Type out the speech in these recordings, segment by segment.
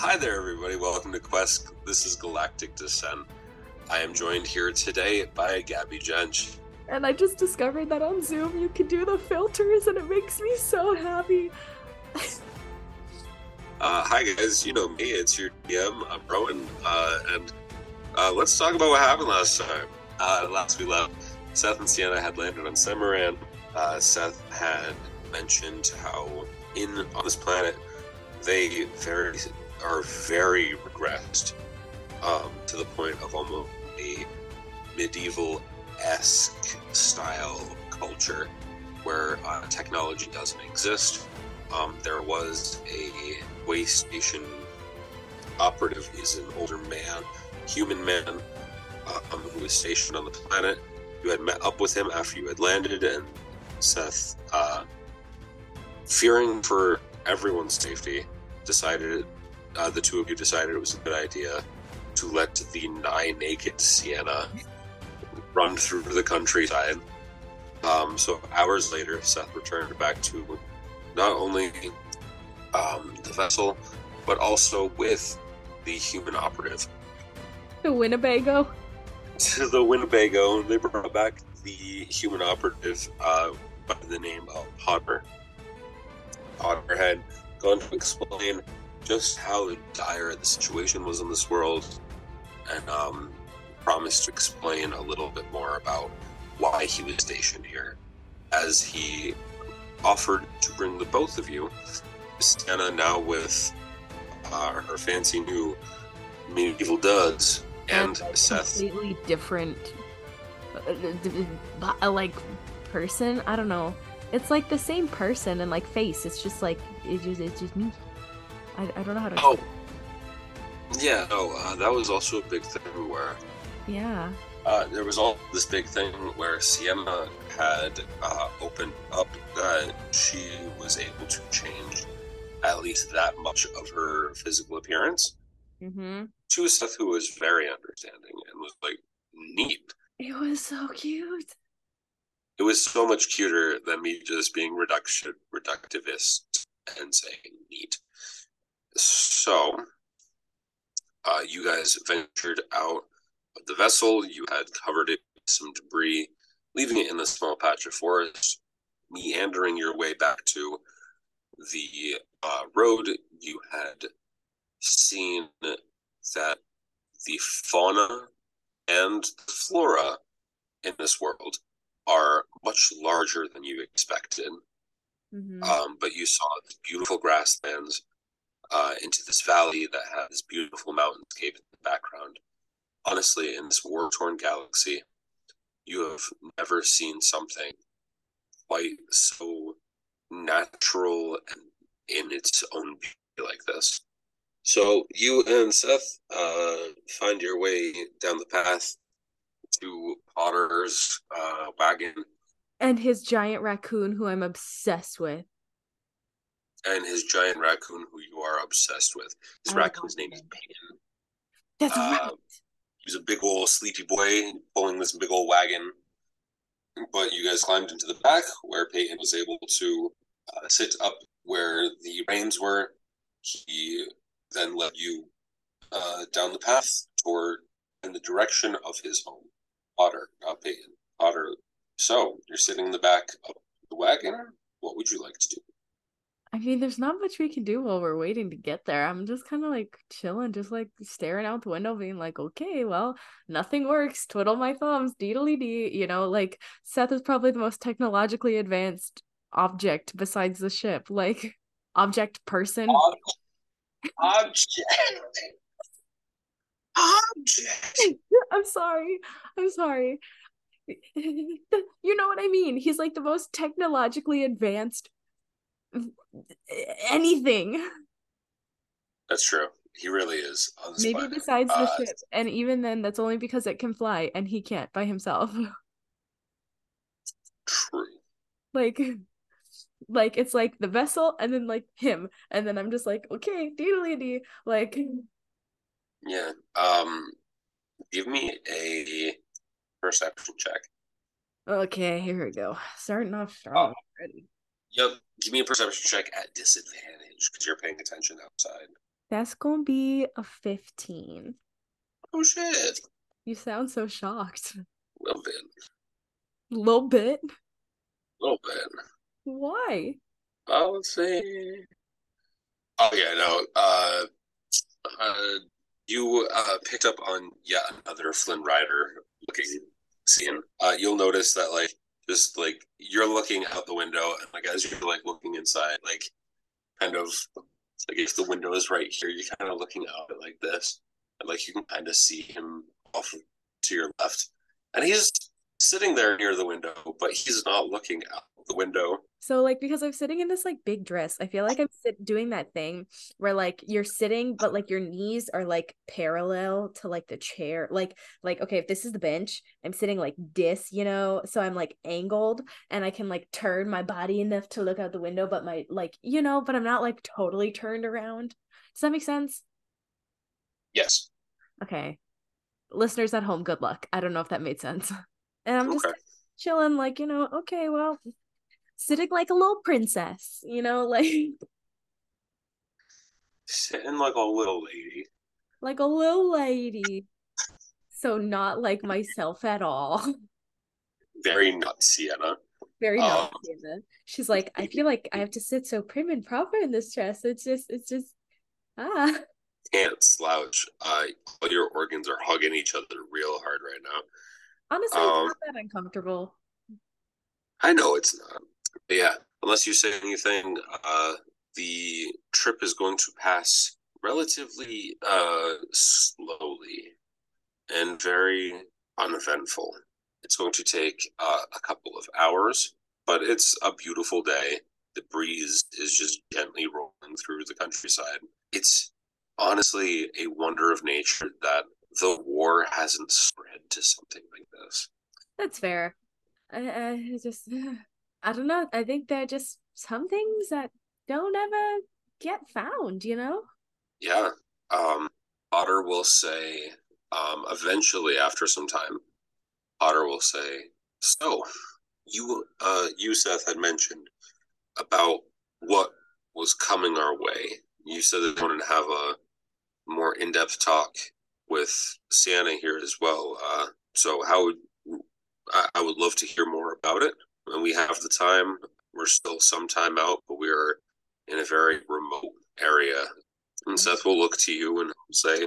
Hi there, everybody. Welcome to Quest. This is Galactic Descent. I am joined here today by Gabby Jench. And I just discovered that on Zoom you can do the filters, and it makes me so happy. uh, hi, guys. You know me. It's your DM. I'm Rowan. Uh, and uh, let's talk about what happened last time. Uh, last we left, Seth and Sienna had landed on Semoran. Uh, Seth had mentioned how in on this planet they very are very regressed um, to the point of almost a medieval esque style culture where uh, technology doesn't exist. Um, there was a way station operative is an older man, human man, um, who was stationed on the planet. You had met up with him after you had landed, and Seth, uh, fearing for everyone's safety, decided uh, the two of you decided it was a good idea to let the nigh naked Sienna run through the countryside. Um, so hours later, Seth returned back to not only um, the vessel, but also with the human operative. The Winnebago. To the Winnebago, they brought back the human operative uh, by the name of Potter. Potter had gone to explain just how dire the situation was in this world and um, promised to explain a little bit more about why he was stationed here as he offered to bring the both of you. Sienna now with uh, her fancy new medieval duds and, and Seth. completely different uh, uh, like person? I don't know. It's like the same person and like face. It's just like just it's just me I, I don't know how to. Oh. Yeah, no, uh, that was also a big thing where. Yeah. Uh, there was all this big thing where Sienna had uh, opened up that she was able to change at least that much of her physical appearance mm-hmm. to Seth, who was very understanding and was like neat. It was so cute. It was so much cuter than me just being reduction reductivist and saying neat. So, uh, you guys ventured out of the vessel. You had covered it with some debris, leaving it in a small patch of forest, meandering your way back to the uh, road. You had seen that the fauna and the flora in this world are much larger than you expected. Mm-hmm. Um, but you saw beautiful grasslands uh, into this valley that has this beautiful mountainscape in the background. Honestly, in this war torn galaxy, you have never seen something quite so natural and in its own beauty like this. So you and Seth uh, find your way down the path to Potter's uh, wagon. And his giant raccoon, who I'm obsessed with and his giant raccoon, who you are obsessed with. His I raccoon's name is Peyton. That's uh, right. He was a big old sleepy boy pulling this big old wagon. But you guys climbed into the back where Peyton was able to uh, sit up where the reins were. He then led you uh, down the path toward in the direction of his home. Potter, not Peyton. Potter. So you're sitting in the back of the wagon. What would you like to do? I mean, there's not much we can do while we're waiting to get there. I'm just kind of like chilling, just like staring out the window, being like, okay, well, nothing works. Twiddle my thumbs, deedly dee. You know, like Seth is probably the most technologically advanced object besides the ship. Like, object person. Object. Object. I'm sorry. I'm sorry. you know what I mean? He's like the most technologically advanced anything. That's true. He really is. Maybe besides the uh, ship, and even then, that's only because it can fly, and he can't by himself. True. Like, like it's like the vessel, and then like him, and then I'm just like, okay, deedly dee, like. Yeah. Um. Give me a perception check. Okay, here we go. Starting off strong oh. already. Yep. Give me a perception check at disadvantage because you're paying attention outside. That's gonna be a 15. Oh shit. You sound so shocked. A little bit. A little bit. A little bit. Why? Uh, let's see. Oh yeah, no. Uh, uh, you uh picked up on yet another Flynn Rider looking scene. Uh, you'll notice that like just like you're looking out the window and like as you're like looking inside, like kind of like if the window is right here, you're kind of looking out like this, and like you can kind of see him off to your left, and he's sitting there near the window, but he's not looking out the window. So like because I'm sitting in this like big dress, I feel like I'm sit- doing that thing where like you're sitting but like your knees are like parallel to like the chair. Like like okay, if this is the bench, I'm sitting like this, you know, so I'm like angled and I can like turn my body enough to look out the window but my like, you know, but I'm not like totally turned around. Does that make sense? Yes. Okay. Listeners at home, good luck. I don't know if that made sense. And I'm just Okay. chilling like, you know, okay, well, sitting like a little princess, you know, like Sitting like a little lady. like a little lady. So not like myself at all. Very not Sienna. Very not Um, Sienna. She's like, I feel like I have to sit so prim and proper in this dress. It's just, it's just, ah. Can't slouch. Uh, all your organs are hugging each other real hard right now. Honestly, Um, it's not that uncomfortable. I know it's not. Yeah, unless you say anything, uh, the trip is going to pass relatively uh, slowly and very uneventful. It's going to take uh, a couple of hours, but it's a beautiful day. The breeze is just gently rolling through the countryside. It's honestly a wonder of nature that the war hasn't spread to something like this. That's fair. I, I just, I don't know. I think there are just some things that don't ever get found, you know? Yeah. Um, Potter will say, um, eventually after some time, Potter will say, So, you, uh, you, Seth, had mentioned about what was coming our way. You said that you wanted to have a more in depth talk with Sienna here as well. Uh, so, how would I, I would love to hear more about it. When we have the time, we're still some time out, but we're in a very remote area and mm-hmm. Seth will look to you and say,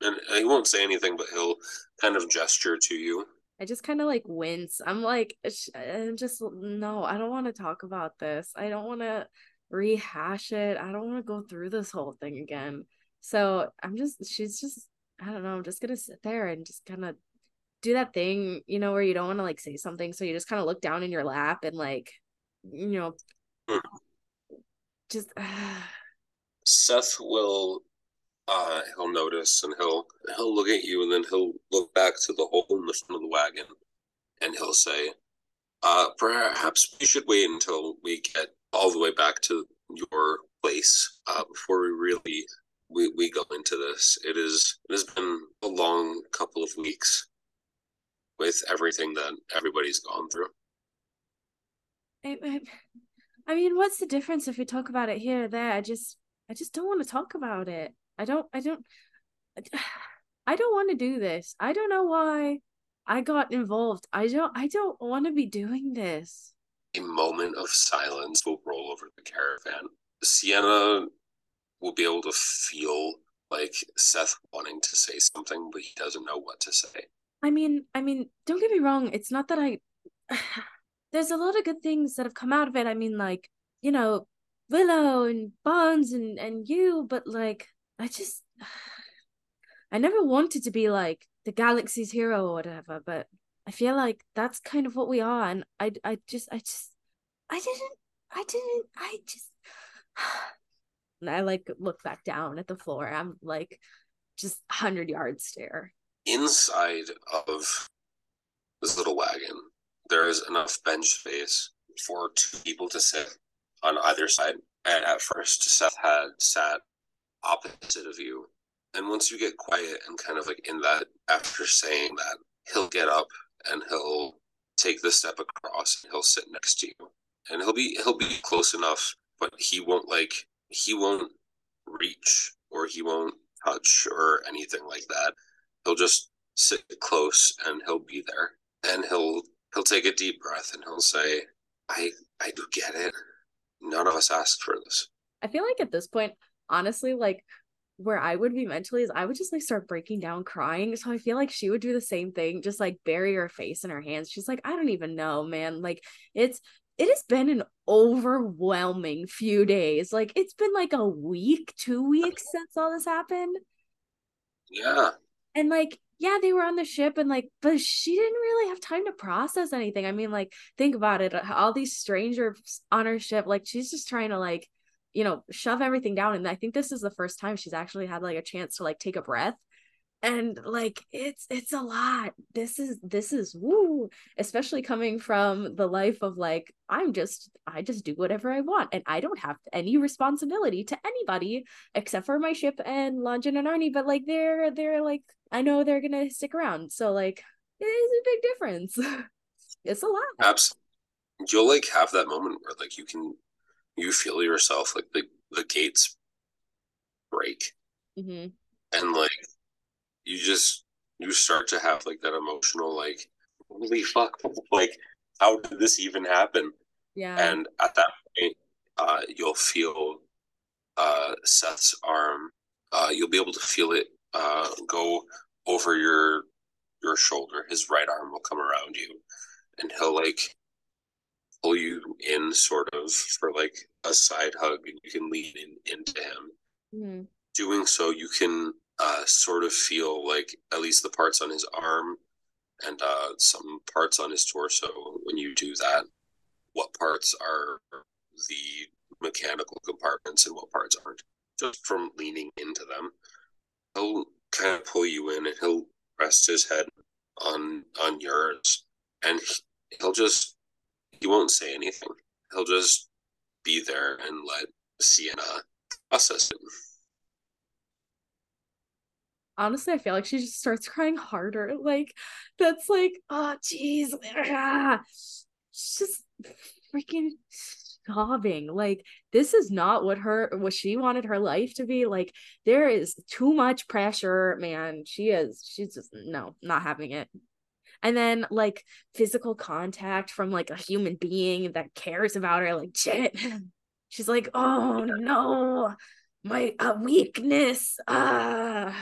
and he won't say anything, but he'll kind of gesture to you. I just kind of like wince. I'm like, I'm just, no, I don't want to talk about this. I don't want to rehash it. I don't want to go through this whole thing again. So I'm just, she's just, I don't know, I'm just going to sit there and just kind of do that thing, you know, where you don't want to like say something. So you just kind of look down in your lap and like, you know, Hmm. just, Seth will, uh, he'll notice and he'll he'll look at you and then he'll look back to the hole in the front of the wagon, and he'll say, uh, perhaps we should wait until we get all the way back to your place uh, before we really we, we go into this. It is it has been a long couple of weeks with everything that everybody's gone through. I, I, I mean, what's the difference if we talk about it here or there? I just, I just don't want to talk about it. I don't, I don't, I don't want to do this. I don't know why I got involved. I don't, I don't want to be doing this. A moment of silence will roll over the caravan. Sienna will be able to feel like Seth wanting to say something, but he doesn't know what to say. I mean, I mean, don't get me wrong. It's not that I. There's a lot of good things that have come out of it. I mean, like you know, Willow and Bones and and you, but like I just, I never wanted to be like the galaxy's hero or whatever. But I feel like that's kind of what we are, and I, I just, I just, I didn't, I didn't, I just. And I like look back down at the floor. I'm like, just hundred yard stare. Inside of this little wagon, there is enough bench space for two people to sit on either side. And at first, Seth had sat opposite of you. And once you get quiet and kind of like in that, after saying that, he'll get up and he'll take the step across and he'll sit next to you. And he'll be he'll be close enough, but he won't like he won't reach or he won't touch or anything like that. He'll just sit close and he'll be there and he'll he'll take a deep breath and he'll say, I I do get it. None of us asked for this. I feel like at this point, honestly, like where I would be mentally is I would just like start breaking down crying. So I feel like she would do the same thing, just like bury her face in her hands. She's like, I don't even know, man. Like it's it has been an overwhelming few days. Like it's been like a week, two weeks since all this happened. Yeah. And like, yeah, they were on the ship and like, but she didn't really have time to process anything. I mean, like, think about it. All these strangers on her ship, like she's just trying to like you know shove everything down and i think this is the first time she's actually had like a chance to like take a breath and like it's it's a lot. This is this is woo especially coming from the life of like i'm just i just do whatever i want and i don't have any responsibility to anybody except for my ship and Longin and Arnie but like they're they're like i know they're gonna stick around. So like it is a big difference. It's a lot. Absolutely you'll like have that moment where like you can you feel yourself like the the gates break. Mm-hmm. and like you just you start to have like that emotional like holy fuck like how did this even happen yeah and at that point uh you'll feel uh seth's arm uh you'll be able to feel it uh go over your your shoulder his right arm will come around you and he'll like pull you in sort of for like a side hug and you can lean in into him. Mm-hmm. Doing so, you can uh, sort of feel like at least the parts on his arm and uh, some parts on his torso when you do that. What parts are the mechanical compartments and what parts aren't? Just from leaning into them, he'll kind of pull you in and he'll rest his head on on yours, and he'll just he won't say anything. He'll just be there and let Sienna process it. Honestly, I feel like she just starts crying harder. Like that's like, oh jeez. She's just freaking sobbing. Like this is not what her what she wanted her life to be. Like there is too much pressure, man. She is she's just no, not having it and then like physical contact from like a human being that cares about her like shit she's like oh no my weakness ah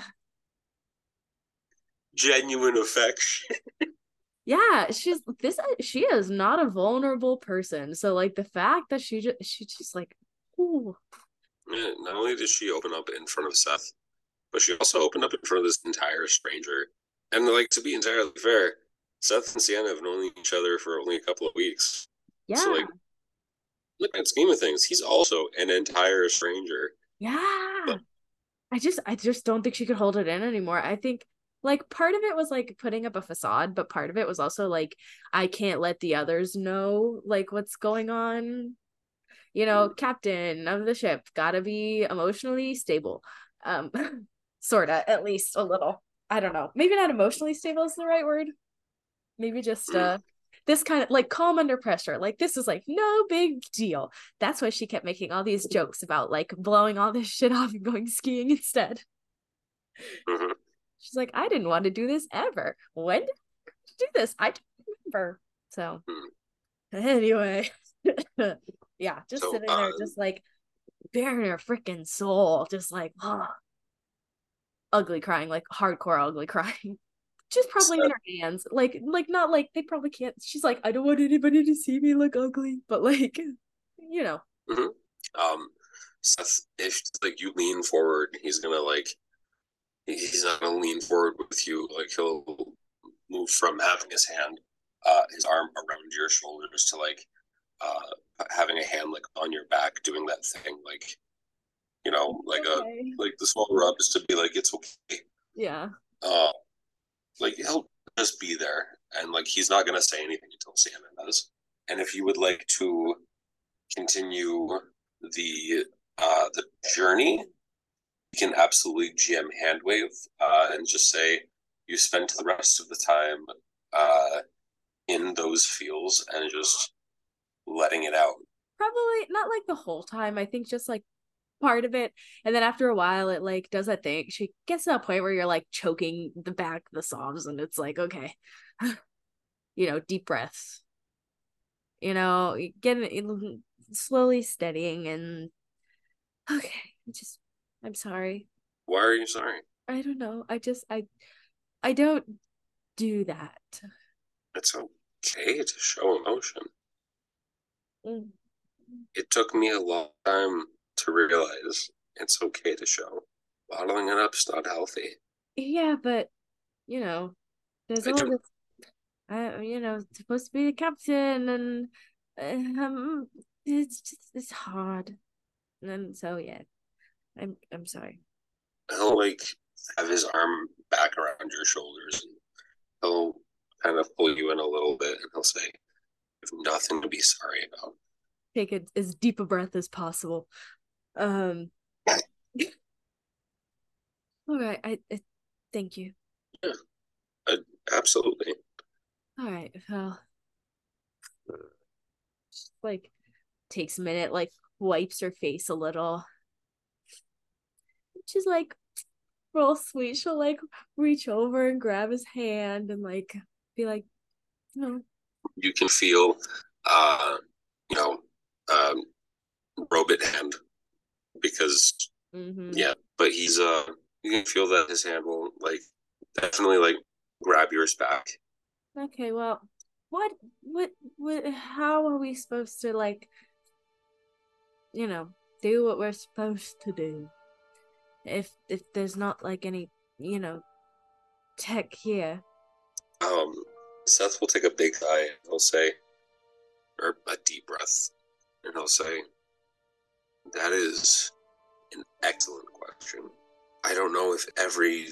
genuine affection yeah she's this she is not a vulnerable person so like the fact that she just she just like ooh yeah, not only did she open up in front of seth but she also opened up in front of this entire stranger and like to be entirely fair Seth and Sienna have known each other for only a couple of weeks. Yeah. So like look at scheme of things, he's also an entire stranger. Yeah. But, I just I just don't think she could hold it in anymore. I think like part of it was like putting up a facade, but part of it was also like I can't let the others know like what's going on. You know, captain of the ship, gotta be emotionally stable. Um sorta, at least a little. I don't know. Maybe not emotionally stable is the right word maybe just uh this kind of like calm under pressure like this is like no big deal that's why she kept making all these jokes about like blowing all this shit off and going skiing instead mm-hmm. She's like i didn't want to do this ever when did I do this i don't remember so mm-hmm. anyway yeah just so, sitting there um, just like bearing her freaking soul just like oh, ugly crying like hardcore ugly crying She's probably so, in her hands. Like, like not like they probably can't. She's like, I don't want anybody to see me look ugly, but like, you know. Mm-hmm. Um, Seth, if like you lean forward, he's gonna like, he's not gonna lean forward with you. Like he'll move from having his hand, uh, his arm around your shoulders to like, uh, having a hand like on your back, doing that thing like, you know, like okay. a like the small rub is to be like it's okay. Yeah. Uh, like he'll just be there and like he's not gonna say anything until Sienna does. And if you would like to continue the uh the journey, you can absolutely GM handwave uh and just say you spent the rest of the time uh in those feels and just letting it out. Probably not like the whole time. I think just like part of it. And then after a while, it like does that thing. She gets to a point where you're like choking the back the sobs, and it's like, okay, you know, deep breaths. You know, getting slowly steadying and okay, just I'm sorry. Why are you sorry? I don't know. I just I I don't do that. It's okay to show emotion. Mm. It took me a long time to realize it's okay to show. Bottling it up's not healthy. Yeah, but you know, there's I all do- this. Uh, you know, supposed to be the captain, and um, it's just it's hard. And so yeah, I'm I'm sorry. He'll like have his arm back around your shoulders and he'll kind of pull you in a little bit and he'll say, You have nothing to be sorry about. Take it as deep a breath as possible. Um. all right. I, I thank you. Yeah, Absolutely. All right. Well, like takes a minute, like wipes her face a little. She's like real sweet. She'll like reach over and grab his hand and like be like, you know. You can feel uh you know, um robot hand because mm-hmm. yeah, but he's uh you can feel that his hand will like definitely like grab yours back. Okay, well, what, what, what? How are we supposed to like, you know, do what we're supposed to do? If if there's not like any, you know, tech here. Um, Seth will take a big sigh and he'll say, or a deep breath, and he'll say, That is an excellent question. I don't know if every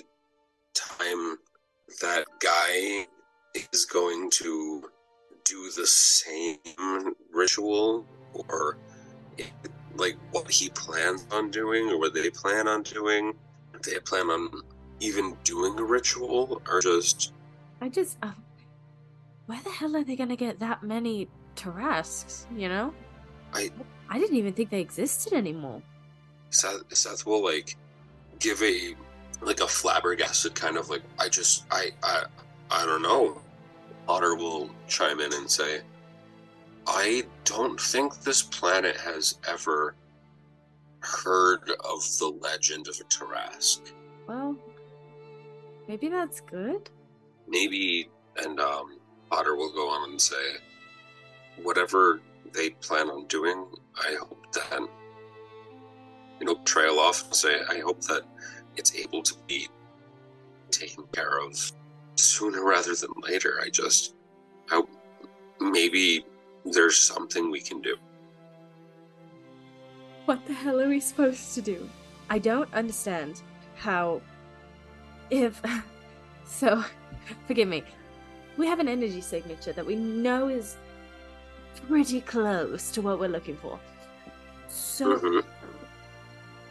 time that guy is going to do the same ritual or like what he plans on doing or what they plan on doing. If they plan on even doing a ritual or just I just, um, where the hell are they gonna get that many Tarrasques? You know, I I didn't even think they existed anymore. Seth, Seth will like give a like a flabbergasted kind of like I just I I I don't know. Potter will chime in and say, I don't think this planet has ever heard of the legend of a Tarrasque. Well, maybe that's good. Maybe and um Potter will go on and say, whatever they plan on doing, I hope that you know, trail off and say, I hope that it's able to be taken care of sooner rather than later. I just, I, maybe there's something we can do. What the hell are we supposed to do? I don't understand how. If. So, forgive me. We have an energy signature that we know is pretty close to what we're looking for. So, Mhm.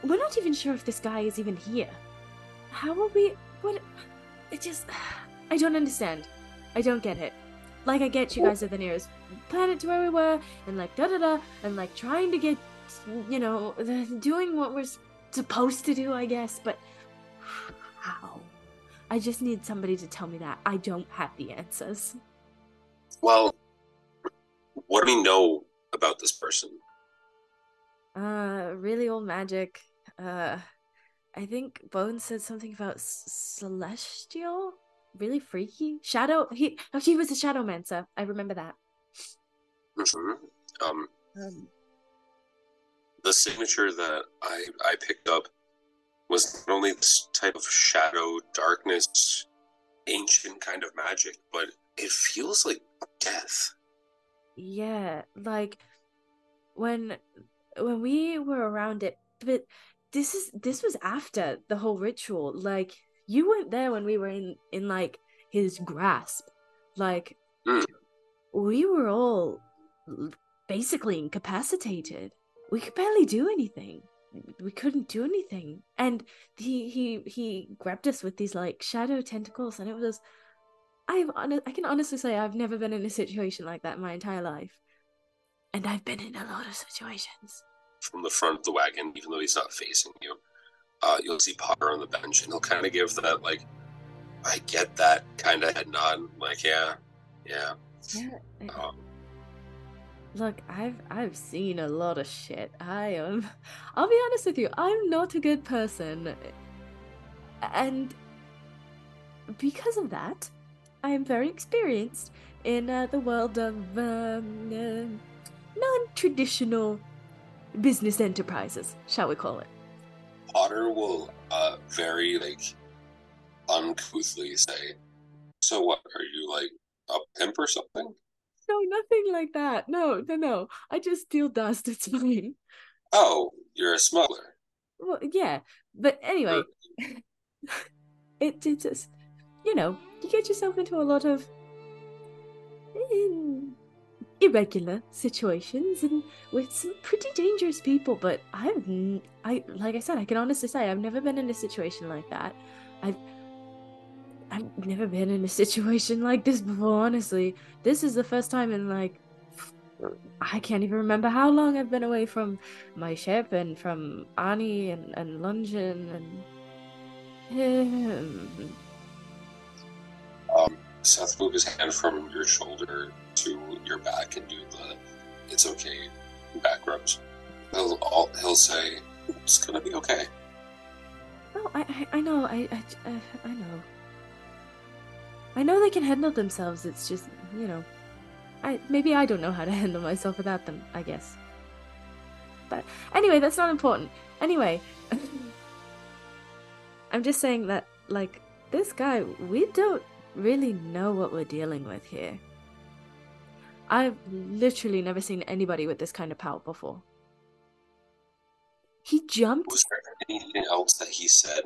we're not even sure if this guy is even here. How will we. What. It just. I don't understand. I don't get it. Like, I get you guys are the nearest planet to where we were, and like da da da, and like trying to get, you know, doing what we're supposed to do, I guess, but how? I just need somebody to tell me that. I don't have the answers. Well, what do we know about this person? Uh, really old magic. Uh, I think Bones said something about s- celestial. Really freaky. Shadow. He. Oh, he was a shadowmancer. I remember that. hmm Um, Um. the signature that I, I picked up was not only this type of shadow, darkness, ancient kind of magic, but it feels like death. Yeah, like when when we were around it, but this is this was after the whole ritual. Like you weren't there when we were in in like his grasp. Like Hmm. we were all basically incapacitated. We could barely do anything. We couldn't do anything. And he he he grabbed us with these like shadow tentacles and it was I've I can honestly say I've never been in a situation like that in my entire life. And I've been in a lot of situations. from the front of the wagon, even though he's not facing you, uh, you'll see Potter on the bench, and he'll kind of give that like, I get that kind of head nod, like yeah, yeah. Yeah. Um, Look, I've I've seen a lot of shit. I am I'll be honest with you, I'm not a good person. And because of that, I am very experienced in uh, the world of um, uh, non-traditional business enterprises, shall we call it. Potter will uh, very like uncouthly say, "So what? Are you like a pimp or something?" No, nothing like that. No, no, no. I just steal dust. It's fine. Oh, you're a smuggler. Well, yeah, but anyway, it, it's just, you know, you get yourself into a lot of irregular situations and with some pretty dangerous people. But I've, i like I said, I can honestly say I've never been in a situation like that. I've, I've never been in a situation like this before. Honestly, this is the first time in like. I can't even remember how long I've been away from my ship and from Annie and, and Lungin and him. Um, Seth move his hand from your shoulder to your back and do the "it's okay" back rubs. He'll all, he'll say, "It's gonna be okay." Oh, I, I, I know, I, I, I know. I know they can handle themselves. It's just, you know, I maybe I don't know how to handle myself without them. I guess. But anyway, that's not important. Anyway, I'm just saying that, like, this guy, we don't really know what we're dealing with here. I've literally never seen anybody with this kind of power before. He jumped. Was there anything else that he said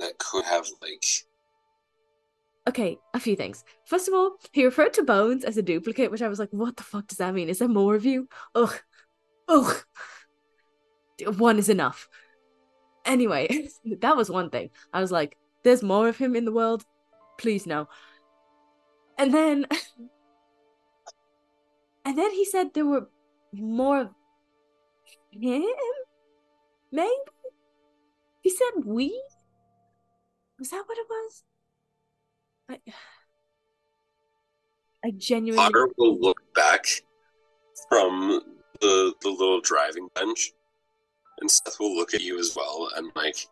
that could have like? Okay, a few things. First of all, he referred to Bones as a duplicate, which I was like, what the fuck does that mean? Is there more of you? Ugh. Ugh. One is enough. Anyway, that was one thing. I was like, there's more of him in the world? Please no. And then And then he said there were more of him? Maybe? He said we? Was that what it was? I, I genuinely Potter will look back from the the little driving bench, and Seth will look at you as well, and like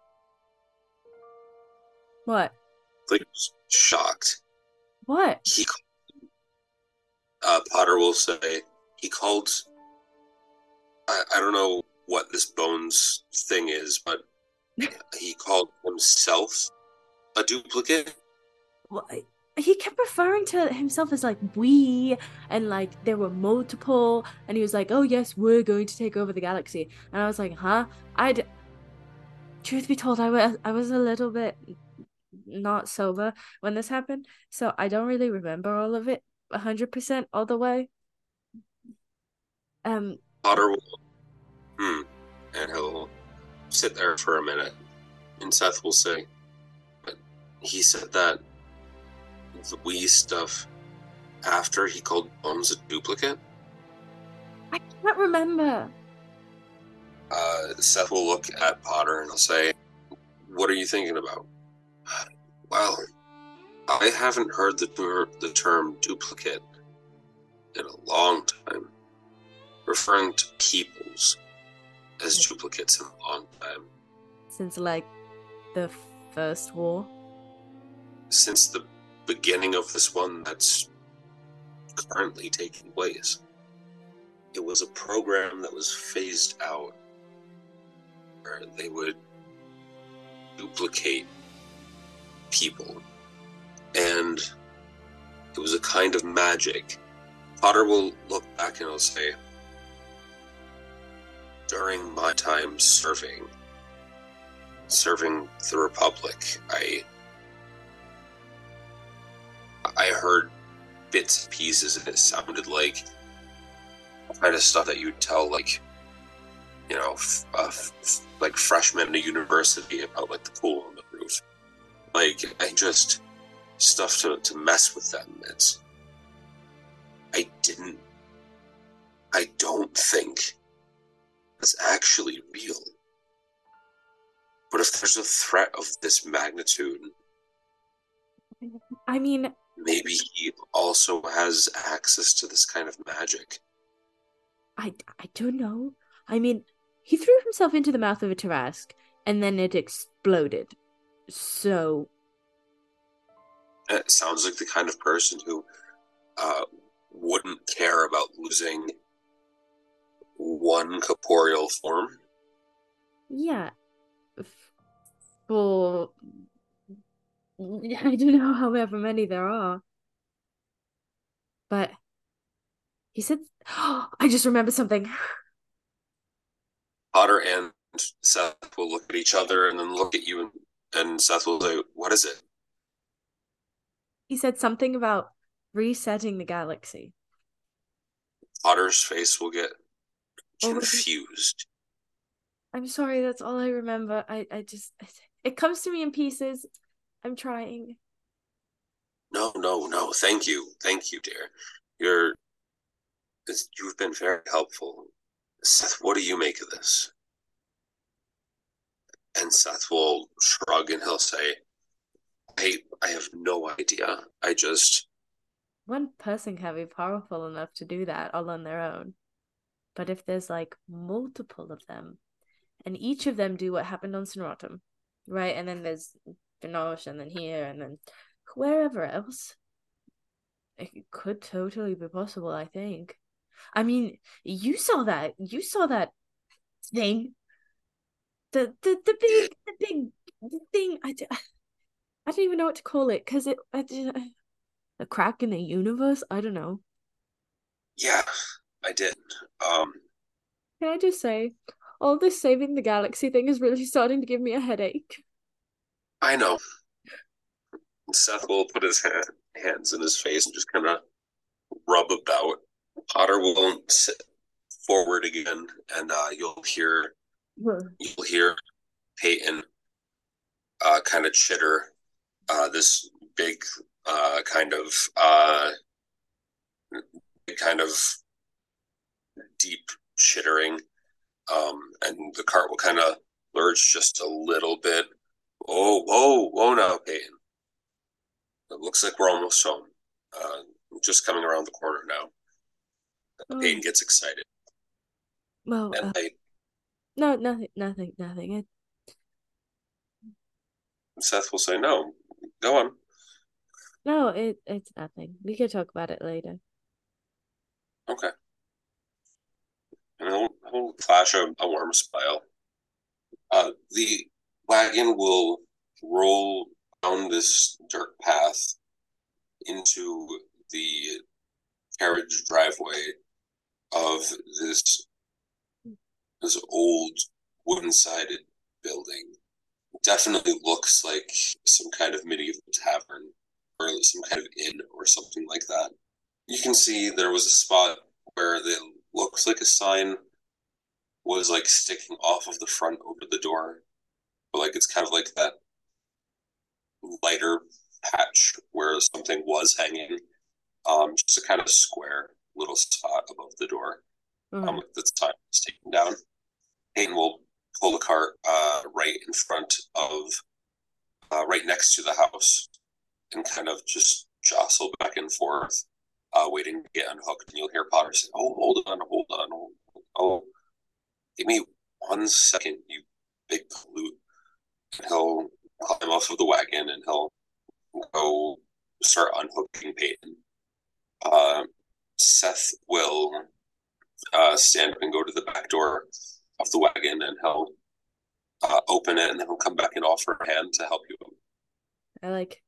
what? like shocked. What? He uh, Potter will say he called. I, I don't know what this bones thing is, but he called himself a duplicate. Well, he kept referring to himself as like we and like there were multiple and he was like oh yes we're going to take over the galaxy and i was like huh i'd truth be told i was i was a little bit not sober when this happened so i don't really remember all of it 100% all the way um Potter will, hmm, and he'll sit there for a minute, and Seth will say, "But he said that the we stuff after he called Bones a duplicate." i can't remember Uh, Seth will look at Potter and he'll say, "What are you thinking about?" Well, I haven't heard the ter- the term duplicate in a long time, referring to peoples as hmm. duplicates in a long time. since like the first war since the beginning of this one that's currently taking place. It was a program that was phased out where they would duplicate people. It was a kind of magic. Potter will look back and he'll say, During my time serving, serving the Republic, I I heard bits and pieces, and it sounded like kind of stuff that you'd tell, like, you know, f- uh, f- like freshmen in a university about like the pool on the roof. Like, I just stuff to to mess with them. It's I didn't. I don't think is actually real. But if there's a threat of this magnitude, I mean, maybe he also has access to this kind of magic. I I don't know. I mean, he threw himself into the mouth of a Tarrasque and then it exploded. So it sounds like the kind of person who uh, wouldn't care about losing one corporeal form. Yeah. For I don't know however many there are. But he said oh, I just remembered something. Potter and Seth will look at each other and then look at you and, and Seth will say, What is it? He said something about resetting the galaxy. Potter's face will get confused. I'm sorry, that's all I remember. I, I just it comes to me in pieces. I'm trying. No, no, no. Thank you. Thank you, dear. You're you've been very helpful. Seth, what do you make of this? And Seth will shrug and he'll say, I I have no idea. I just one person can be powerful enough to do that all on their own. But if there's like multiple of them, and each of them do what happened on Sinratum, right? And then there's Vinosh, and then here, and then wherever else, it could totally be possible. I think. I mean, you saw that. You saw that thing. The the the big the big thing. I, I don't even know what to call it because it I, a crack in the universe. I don't know. Yeah, I did. Um, can I just say, all this saving the galaxy thing is really starting to give me a headache. I know. Seth will put his hand, hands in his face and just kind of rub about. Potter won't sit forward again, and uh, you'll hear you'll hear Peyton uh, kind of chitter uh, this big uh, kind of uh, kind of deep chittering, um, and the cart will kind of lurch just a little bit. Oh, whoa, whoa! Now, Peyton. It looks like we're almost home. Uh, just coming around the corner now. Oh. Peyton gets excited. Well, uh, I, no, nothing, nothing, nothing. It... Seth will say, "No, go on." No, it it's nothing. We can talk about it later. Okay. And he'll, he'll flash a, a warm smile. Uh, the wagon will roll down this dirt path into the carriage driveway of this this old wooden sided building. Definitely looks like some kind of medieval tavern or some kind of inn or something like that. You can see there was a spot where it looks like a sign was like sticking off of the front over the door, but like it's kind of like that lighter patch where something was hanging. Um, just a kind of square little spot above the door. Mm-hmm. Um, the sign was taken down. Peyton will pull the cart uh, right in front of, uh, right next to the house and kind of just jostle back and forth, uh, waiting to get unhooked. And you'll hear Potter say, "Oh, hold on, hold on, oh, give me one second, you big pollute." And he'll climb off of the wagon and he'll go start unhooking Peyton. Uh, Seth will uh, stand up and go to the back door of the wagon and he'll uh, open it and then he'll come back and offer a hand to help you. I like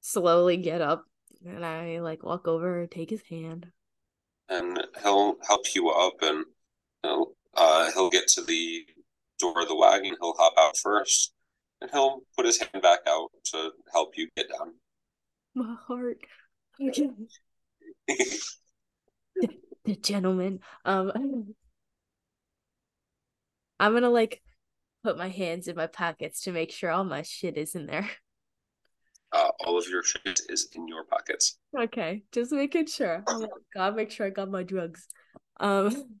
slowly get up and I like walk over and take his hand. And he'll help you up and he'll uh he'll get to the door of the wagon, he'll hop out first, and he'll put his hand back out to help you get down. My heart. Okay. the, the gentleman. Um I'm gonna like put my hands in my pockets to make sure all my shit is in there. uh, all of your shit is in your pockets. Okay, just making sure. Oh god, make sure I got my drugs. Um,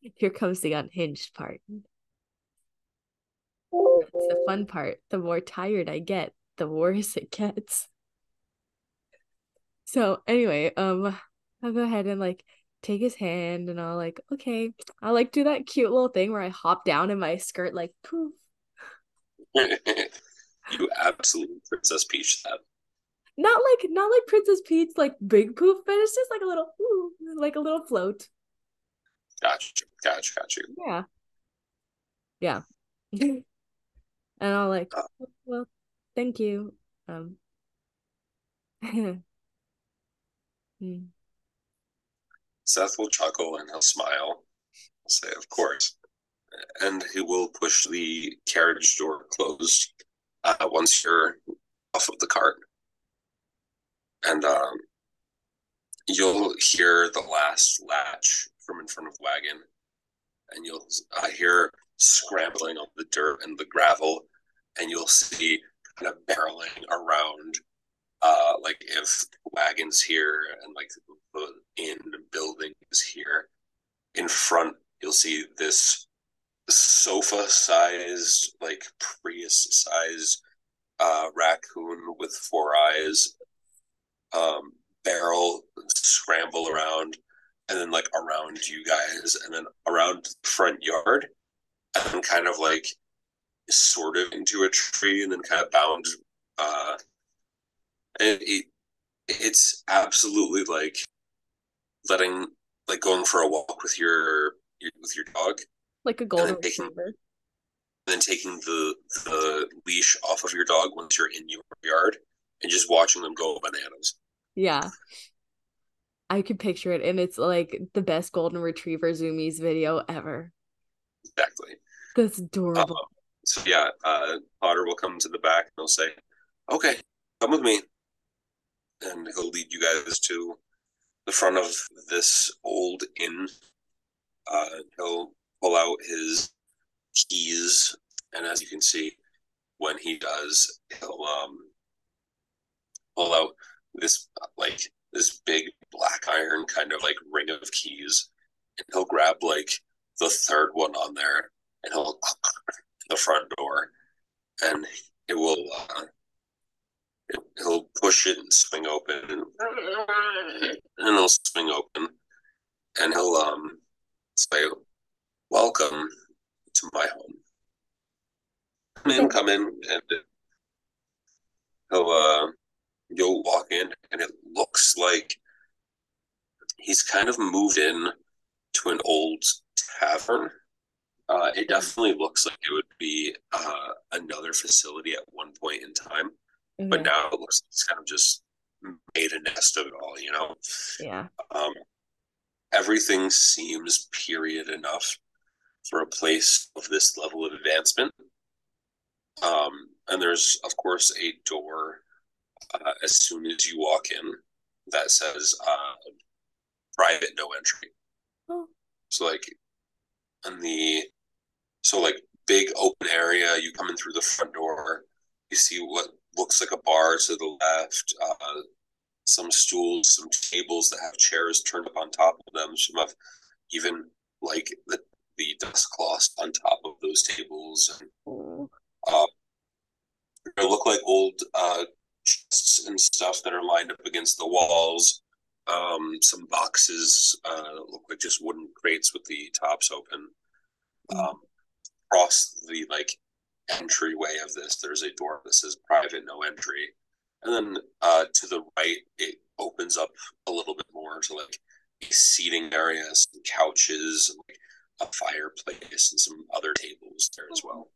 Here comes the unhinged part. It's the fun part. The more tired I get, the worse it gets. So anyway, um, I'll go ahead and like take his hand and I'll like, okay. I'll like do that cute little thing where I hop down in my skirt, like poof. you absolutely Princess Peach that. Not like not like Princess Peach, like big poof, but it's just like a little ooh, like a little float. Gotcha, gotcha, gotcha. Yeah. Yeah. and I'll like, uh, well, thank you. Um hmm. Seth will chuckle and he'll smile. He'll say, Of course. And he will push the carriage door closed uh, once you're off of the cart. And um, you'll hear the last latch from in front of wagon. And you'll uh, hear scrambling on the dirt and the gravel. And you'll see kind of barreling around uh, like if wagons here and like the buildings here in front you'll see this sofa sized like prius sized uh, raccoon with four eyes um, barrel scramble around and then like around you guys and then around the front yard and kind of like sort of into a tree and then kind of bound uh, and it, it's absolutely like letting like going for a walk with your, your with your dog. Like a golden taking, retriever. and then taking the the leash off of your dog once you're in your yard and just watching them go bananas yeah. I could picture it and it's like the best golden retriever zoomies video ever. Exactly. That's adorable. Um, so yeah uh potter will come to the back and he'll say okay come with me and he'll lead you guys to the front of this old inn. Uh, he'll pull out his keys, and as you can see, when he does, he'll um, pull out this like this big black iron kind of like ring of keys, and he'll grab like the third one on there, and he'll the front door, and it will uh, he'll push it and swing open, and he'll swing open, and he'll um say, "Welcome to my home." Come in, come in, and he'll uh, you'll walk in, and it looks like he's kind of moved in to an old tavern. Uh, it definitely looks like it would be uh, another facility at one point in time. Mm-hmm. But now it looks like it's kind of just made a nest of it all, you know? Yeah. Um, everything seems period enough for a place of this level of advancement. Um, and there's, of course, a door uh, as soon as you walk in that says uh, private no entry. Oh. So, like, in the, so like big open area, you come in through the front door, you see what looks like a bar to the left. Uh, some stools, some tables that have chairs turned up on top of them. Some have even like the the dust cloths on top of those tables, and uh, they look like old uh, chests and stuff that are lined up against the walls. Um, some boxes uh, look like just wooden crates with the tops open. Um, across the like entryway of this, there's a door that says private, no entry. And then uh, to the right, it opens up a little bit more to like a seating area, some couches, and like a fireplace, and some other tables there as well.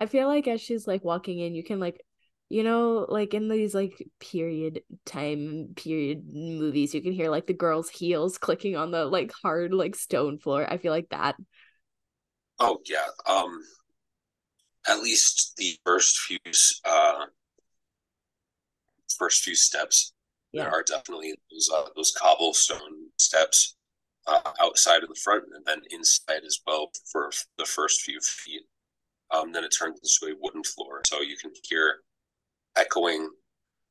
I feel like as she's like walking in, you can like, you know, like in these like period time period movies, you can hear like the girl's heels clicking on the like hard like stone floor. I feel like that. Oh yeah. Um at least the first few uh, first few steps. Yeah. There are definitely those uh, those cobblestone steps uh, outside of the front, and then inside as well for the first few feet. Um, then it turns into a wooden floor, so you can hear echoing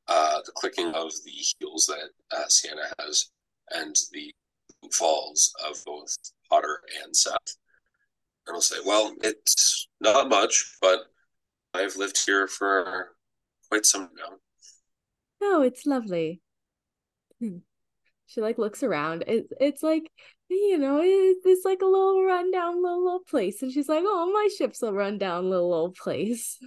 uh, the clicking of the heels that uh, Sienna has, and the falls of both Potter and Seth. And I'll say, well, it's not much, but I've lived here for quite some now. Oh, it's lovely. Hmm. She like looks around. It's it's like you know, it, it's like a little rundown little old place, and she's like, "Oh, my ship's a rundown little old place."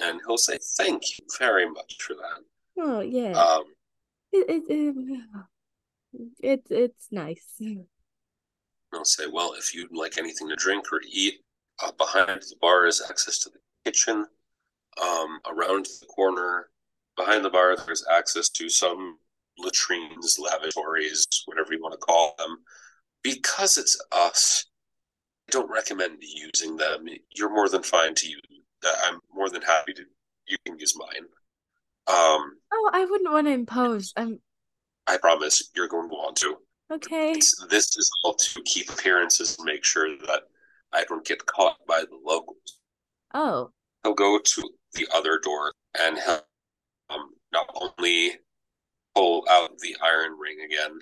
And he'll say, "Thank you very much for that." Oh yeah. Um, it, it, it, it's it's nice. I'll say, well, if you'd like anything to drink or to eat, uh, behind the bar is access to the kitchen. Um, around the corner, behind the bar, there's access to some latrines, lavatories, whatever you want to call them. Because it's us, I don't recommend using them. You're more than fine to use. I'm more than happy to. You can use mine. Um, oh, I wouldn't want to impose. I'm. I promise you're going to want to. Okay. It's, this is all to keep appearances and make sure that I don't get caught by the locals. Oh. He'll go to the other door and he'll um, not only pull out the iron ring again,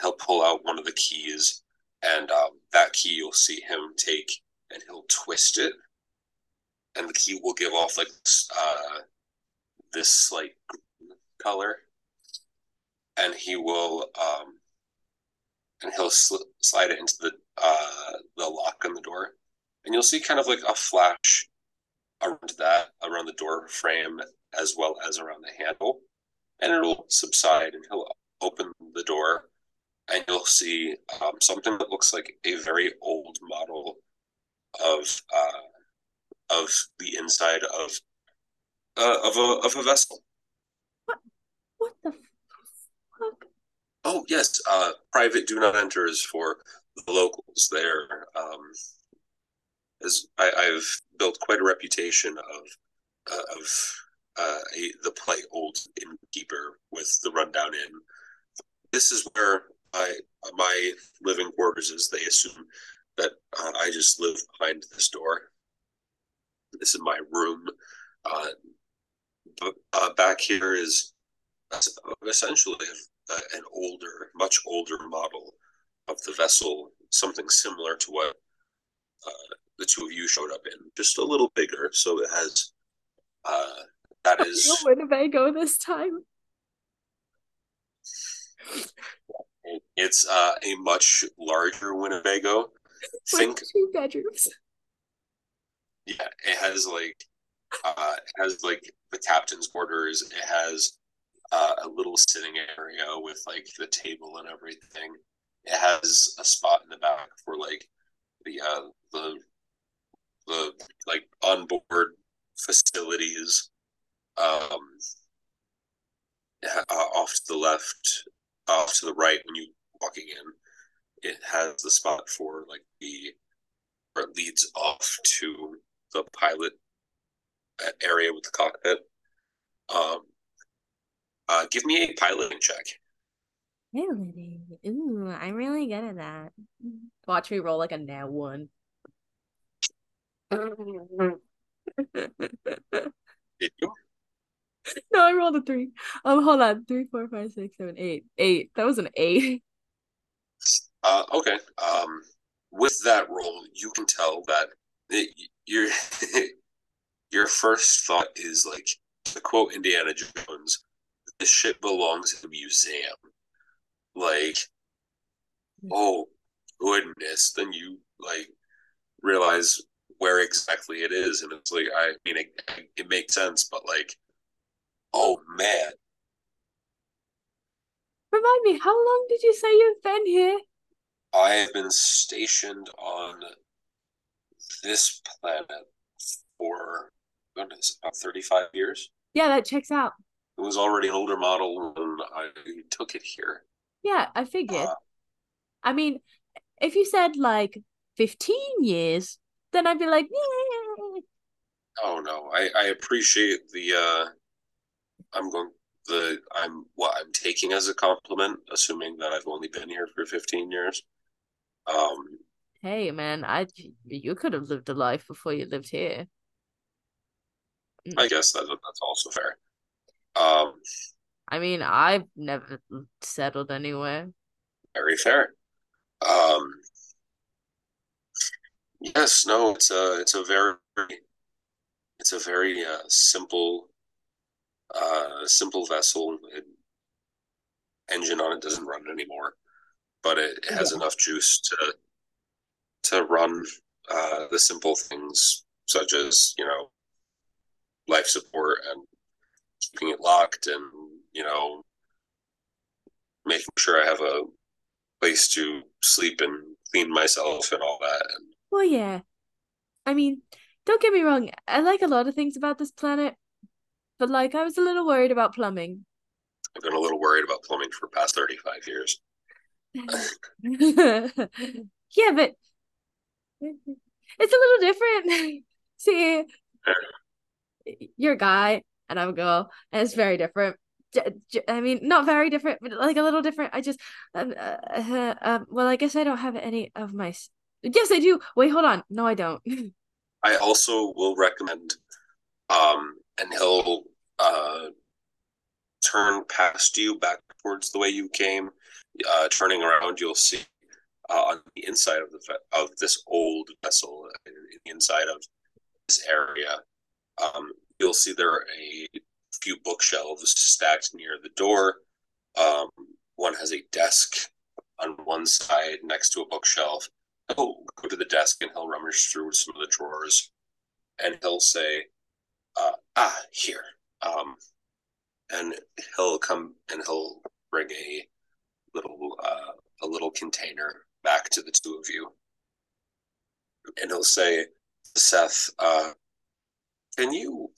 he'll pull out one of the keys, and um, that key you'll see him take and he'll twist it, and the key will give off like uh, this like color, and he will um, and he'll sl- slide it into the uh, the lock on the door, and you'll see kind of like a flash around that around the door frame as well as around the handle, and it'll subside, and he'll open the door, and you'll see um, something that looks like a very old model of uh, of the inside of uh, of a of a vessel. What? What the? Oh yes, uh, private do not enters for the locals. There, um, as I, have built quite a reputation of uh, of uh, a, the play old innkeeper with the rundown inn. This is where I my living quarters is. They assume that uh, I just live behind this door. This is my room. Uh, but uh, back here is essentially uh, an older, much older model of the vessel, something similar to what uh, the two of you showed up in, just a little bigger. So it has uh, that is Winnebago this time. It's uh, a much larger Winnebago. Think two bedrooms. Yeah, it has like uh, it has like the captain's quarters. It has uh, a little sitting area with like the table and everything. It has a spot in the back for like the uh, the the like onboard facilities. Um, uh, off to the left, off to the right when you walking in, it has the spot for like the or it leads off to the pilot uh, area with the cockpit. Um, uh, give me a piloting check. Piloting. Ooh, I'm really good at that. Watch me roll like a nat one. Did you? No, I rolled a three. Um, hold on. Three, four, five, six, seven, eight. Eight. That was an eight. Uh, okay. Um, with that roll, you can tell that it, your your first thought is like to quote Indiana Jones, this shit belongs in a museum. Like, hmm. oh goodness. Then you like realize where exactly it is, and it's like I mean it, it makes sense, but like, oh man. Remind me, how long did you say you've been here? I have been stationed on this planet for goodness about thirty five years. Yeah, that checks out. It was already an older model when I took it here. Yeah, I figured. Uh, I mean, if you said like 15 years, then I'd be like, yeah. Oh no, I I appreciate the uh I'm going the I'm what I'm taking as a compliment, assuming that I've only been here for 15 years. Um Hey man, I you could have lived a life before you lived here. I guess that that's also fair. Um, I mean, I've never settled anywhere. Very fair. Um, yes, no, it's a it's a very it's a very uh, simple uh, simple vessel. It, engine on it doesn't run anymore, but it, it has yeah. enough juice to to run uh, the simple things such as you know life support and keeping it locked and you know making sure I have a place to sleep and clean myself and all that. Well, yeah. I mean, don't get me wrong. I like a lot of things about this planet, but like I was a little worried about plumbing. I've been a little worried about plumbing for past thirty-five years. yeah, but it's a little different. See, you're a guy and I'm a girl, and it's very different. I mean, not very different, but like a little different. I just, um, uh, uh, um, well, I guess I don't have any of my. Yes, I do. Wait, hold on. No, I don't. I also will recommend, um, and he'll uh, turn past you back towards the way you came. Uh, turning around, you'll see uh, on the inside of the of this old vessel, in the inside of this area, um, you'll see there are a few bookshelves stacked near the door. Um, one has a desk on one side next to a bookshelf. He'll go to the desk and he'll rummage through some of the drawers, and he'll say, uh, "Ah, here." Um, and he'll come and he'll bring a little uh, a little container back to the two of you, and he'll say, "Seth, uh, can you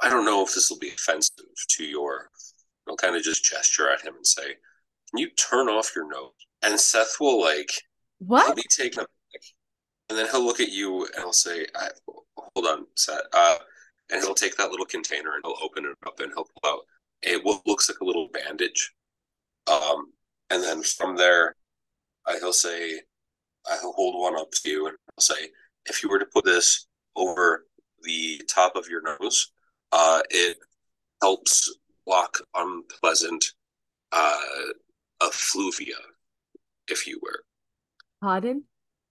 I don't know if this will be offensive to your. I'll kind of just gesture at him and say, "Can you turn off your nose?" And Seth will like, "What?" He'll be taken up, and then he'll look at you and he'll say, "Hold on, Seth." Uh, and he'll take that little container and he'll open it up and he'll pull out a what looks like a little bandage. Um, and then from there, uh, he'll say, "I'll hold one up to you," and he'll say, "If you were to put this over the top of your nose." Uh, it helps block unpleasant uh, effluvia, if you were. Pardon?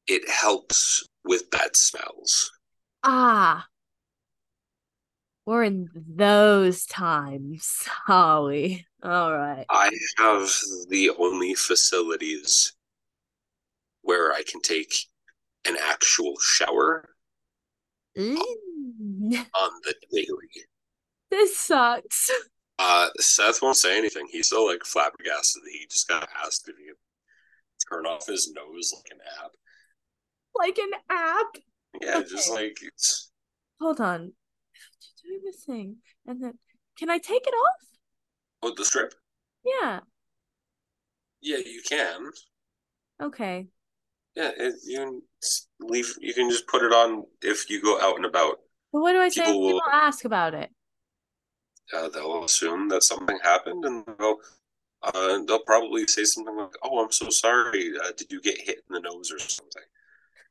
It helps with bad smells. Ah. We're in those times, are we? All right. I have the only facilities where I can take an actual shower mm. on the daily. This sucks. Uh, Seth won't say anything. He's so like flabbergasted that he just got asked if he turn off his nose like an app. Like an app? Yeah, okay. just like it's... Hold on. Do this thing, and then can I take it off? Oh, the strip. Yeah. Yeah, you can. Okay. Yeah, it, you can leave. You can just put it on if you go out and about. But what do I say if people ask about it? uh, they'll assume that something happened and they'll uh, they'll probably say something like, "Oh, I'm so sorry. Uh, did you get hit in the nose or something?"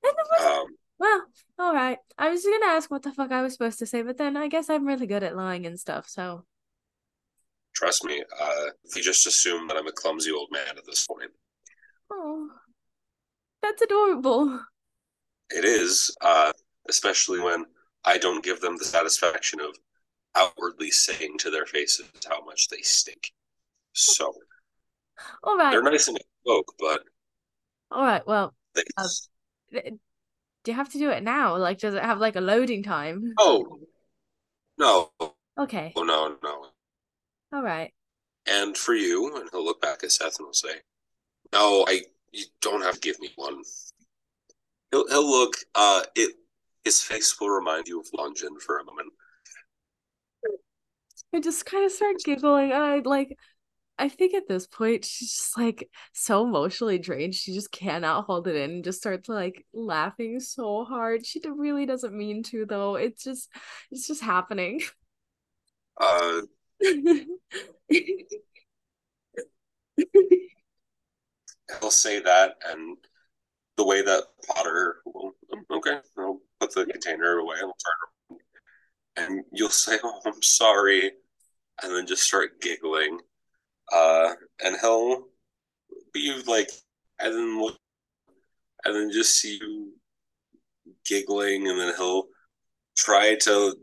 Um, well, all right. I was gonna ask what the fuck I was supposed to say, but then I guess I'm really good at lying and stuff. So trust me, uh, they just assume that I'm a clumsy old man at this point. Oh, that's adorable. It is, uh, especially when I don't give them the satisfaction of outwardly saying to their faces how much they stink. So, all right, they're nice and spoke, but all right. Well, they... uh, do you have to do it now? Like, does it have like a loading time? Oh, no. Okay. Oh no, no. All right. And for you, and he'll look back at Seth and he'll say, "No, I. You don't have to give me one." He'll he'll look. Uh, it his face will remind you of Longin for a moment. I just kind of start giggling. And I like, I think at this point she's just like so emotionally drained. She just cannot hold it in and just starts like laughing so hard. She really doesn't mean to though. It's just, it's just happening. Uh. He'll say that, and the way that Potter will, okay, I'll put the container away. I'll turn and you'll say, "Oh, I'm sorry," and then just start giggling. Uh, and he'll be like, and then look, and then just see you giggling, and then he'll try to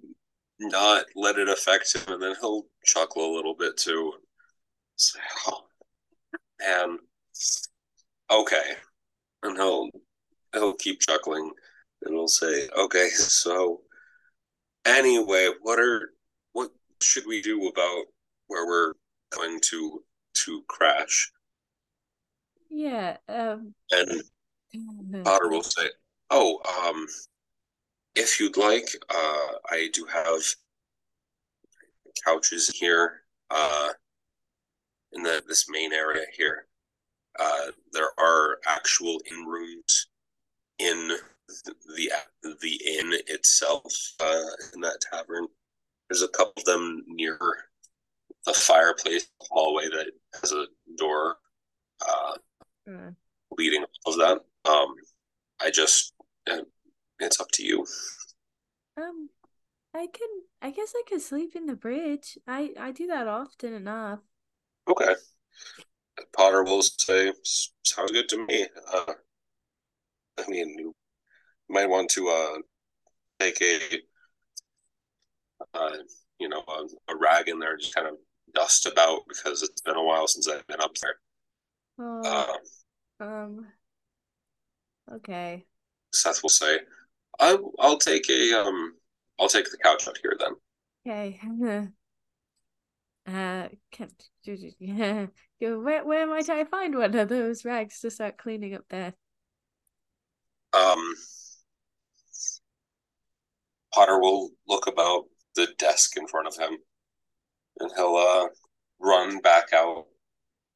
not let it affect him, and then he'll chuckle a little bit too. Say, oh, man, okay, and he'll he'll keep chuckling, and he'll say, okay, so anyway, what are what should we do about where we're going to to crash? Yeah. Um, And Potter will say, "Oh, um, if you'd like, uh, I do have couches here, uh, in the this main area here. Uh, there are actual in rooms in the the inn itself, uh, in that tavern. There's a couple of them near the fireplace hallway that has a door, uh, uh, leading off of that. Um, I just, uh, it's up to you." um, I can. I guess I could sleep in the bridge. I I do that often enough. Okay. Potter will say, "Sounds good to me." Uh, I mean, you might want to uh, take a, uh, you know, a, a rag in there, and just kind of dust about because it's been a while since I've been up there. Oh, Uh, um. Okay. Seth will say, "I, I'll take a, um, I'll take the couch out here then." Okay. Uh, can yeah. Where where might I find one of those rags to start cleaning up there? Um, Potter will look about the desk in front of him, and he'll uh, run back out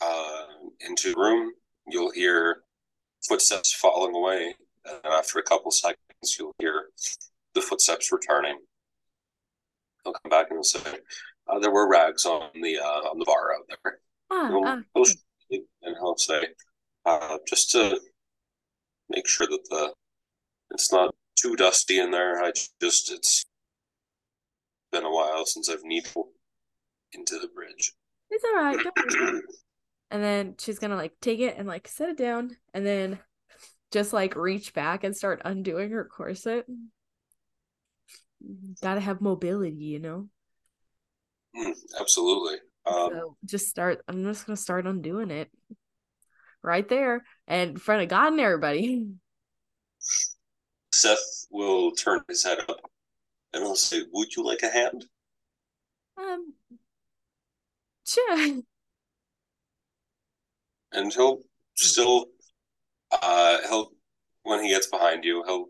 uh, into the room. You'll hear footsteps falling away, and after a couple seconds, you'll hear the footsteps returning. He'll come back and he'll say, uh, "There were rags on the uh, on the bar out there." Ah, ah, and he'll say, uh, "Just to make sure that the it's not too dusty in there. I just it's been a while since I've needed into the bridge." it's all right. And then she's gonna like take it and like set it down, and then just like reach back and start undoing her corset. Gotta have mobility, you know. Mm, absolutely. Um, So just start. I'm just gonna start undoing it right there and in front of God and everybody. Seth will turn his head up and he'll say, "Would you like a hand?" Um, sure. And he'll still, uh, he'll when he gets behind you, he'll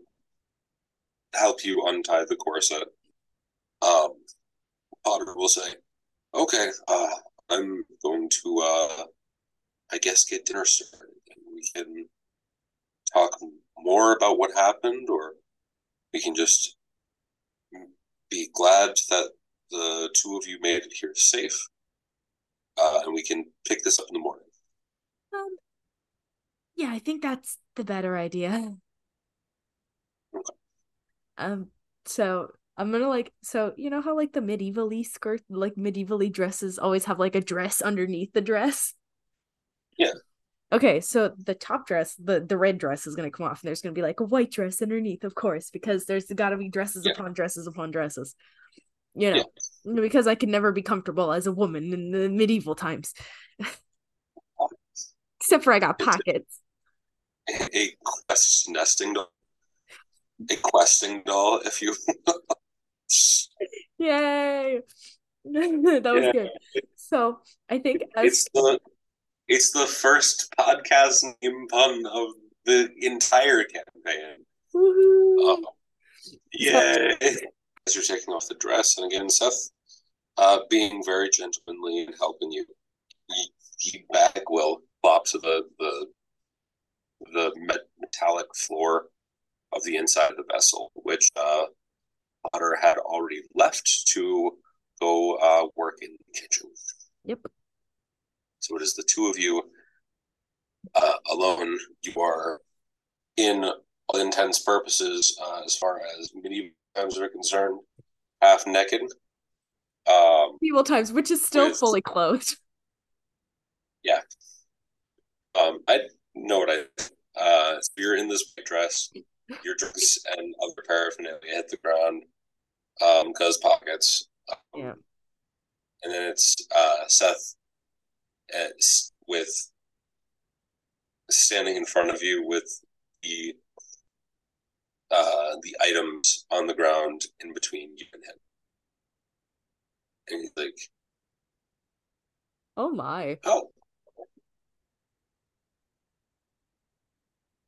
help you untie the corset. Um, Potter will say, "Okay, uh, I'm going to, uh, I guess, get dinner started, and we can talk more about what happened, or we can just be glad that the two of you made it here safe, uh, and we can pick this up in the morning." Um, yeah, I think that's the better idea. Okay. Um, so I'm gonna like, so you know how like the medievally skirt, like medievally dresses always have like a dress underneath the dress? Yeah. Okay, so the top dress, the the red dress is gonna come off, and there's gonna be like a white dress underneath, of course, because there's gotta be dresses Yeah. upon dresses upon dresses. You know, because I could never be comfortable as a woman in the medieval times. Except for I got pockets. A, a quest nesting doll, a questing doll, if you. Yay! that was Yeah. good. So I think as It's the it's the first podcast name pun of the entire campaign. Woohoo! Um, yay! As you're taking off the dress, and again, Seth, uh, being very gentlemanly and helping you, the bag will flop to the the the metallic floor of the inside of the vessel, which uh, Potter had already left to go uh, work in the kitchen. Yep. So it is the two of you uh, alone. You are, in all intents purposes, uh, as far as medieval times are concerned, half naked. Um, Medieval times, which is still With- fully clothed. Yeah. Um, I know what I. Uh, so you're in this white dress. Your drinks and other paraphernalia hit the ground. Um, goes pockets. Um, Yeah. And then it's uh Seth, uh, with standing in front of you with the uh the items on the ground in between you and him. And he's like, Oh my. "Oh,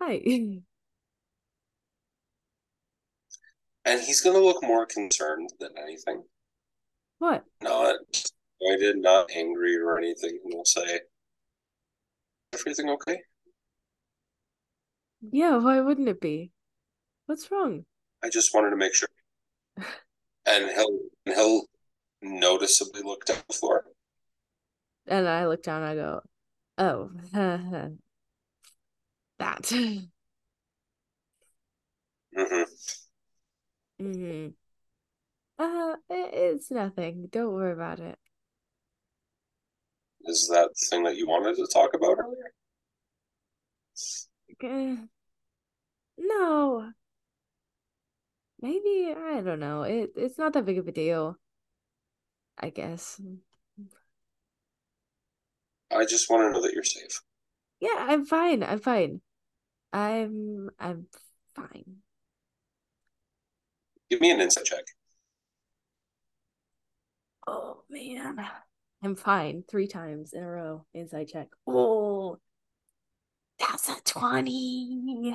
Hi. and he's gonna look more concerned than anything. what? Not disappointed, not angry or anything. And we'll say, everything okay? Yeah, why wouldn't it be? What's wrong? I just wanted to make sure. And he'll and he'll noticeably look down the floor. And I look down and I go, Oh, that. hmm hmm Uh, it, it's nothing. Don't worry about it. Is that the thing that you wanted to talk about earlier? Eh, No. Maybe, I don't know. It it's not that big of a deal. I guess. I just want to know that you're safe. Yeah, I'm fine. I'm fine. I'm I'm fine. Give me an insight check. Oh man. I'm fine three times in a row. Insight check. Oh, that's a 20.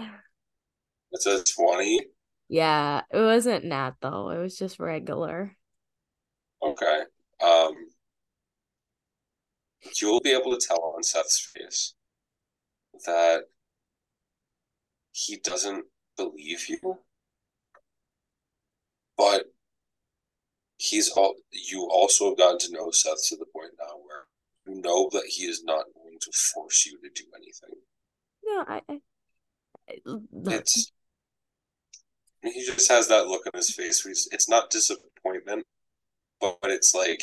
It's a 20. Yeah, it wasn't nat though. It was just regular. Okay. Um, you will be able to tell on Seth's face that he doesn't believe you, but he's all you also have gotten to know Seth to the point now where you know that he is not going to force you to do anything. No, I, I, I It's he just has that look on his face. It's not disappointment, but, but it's like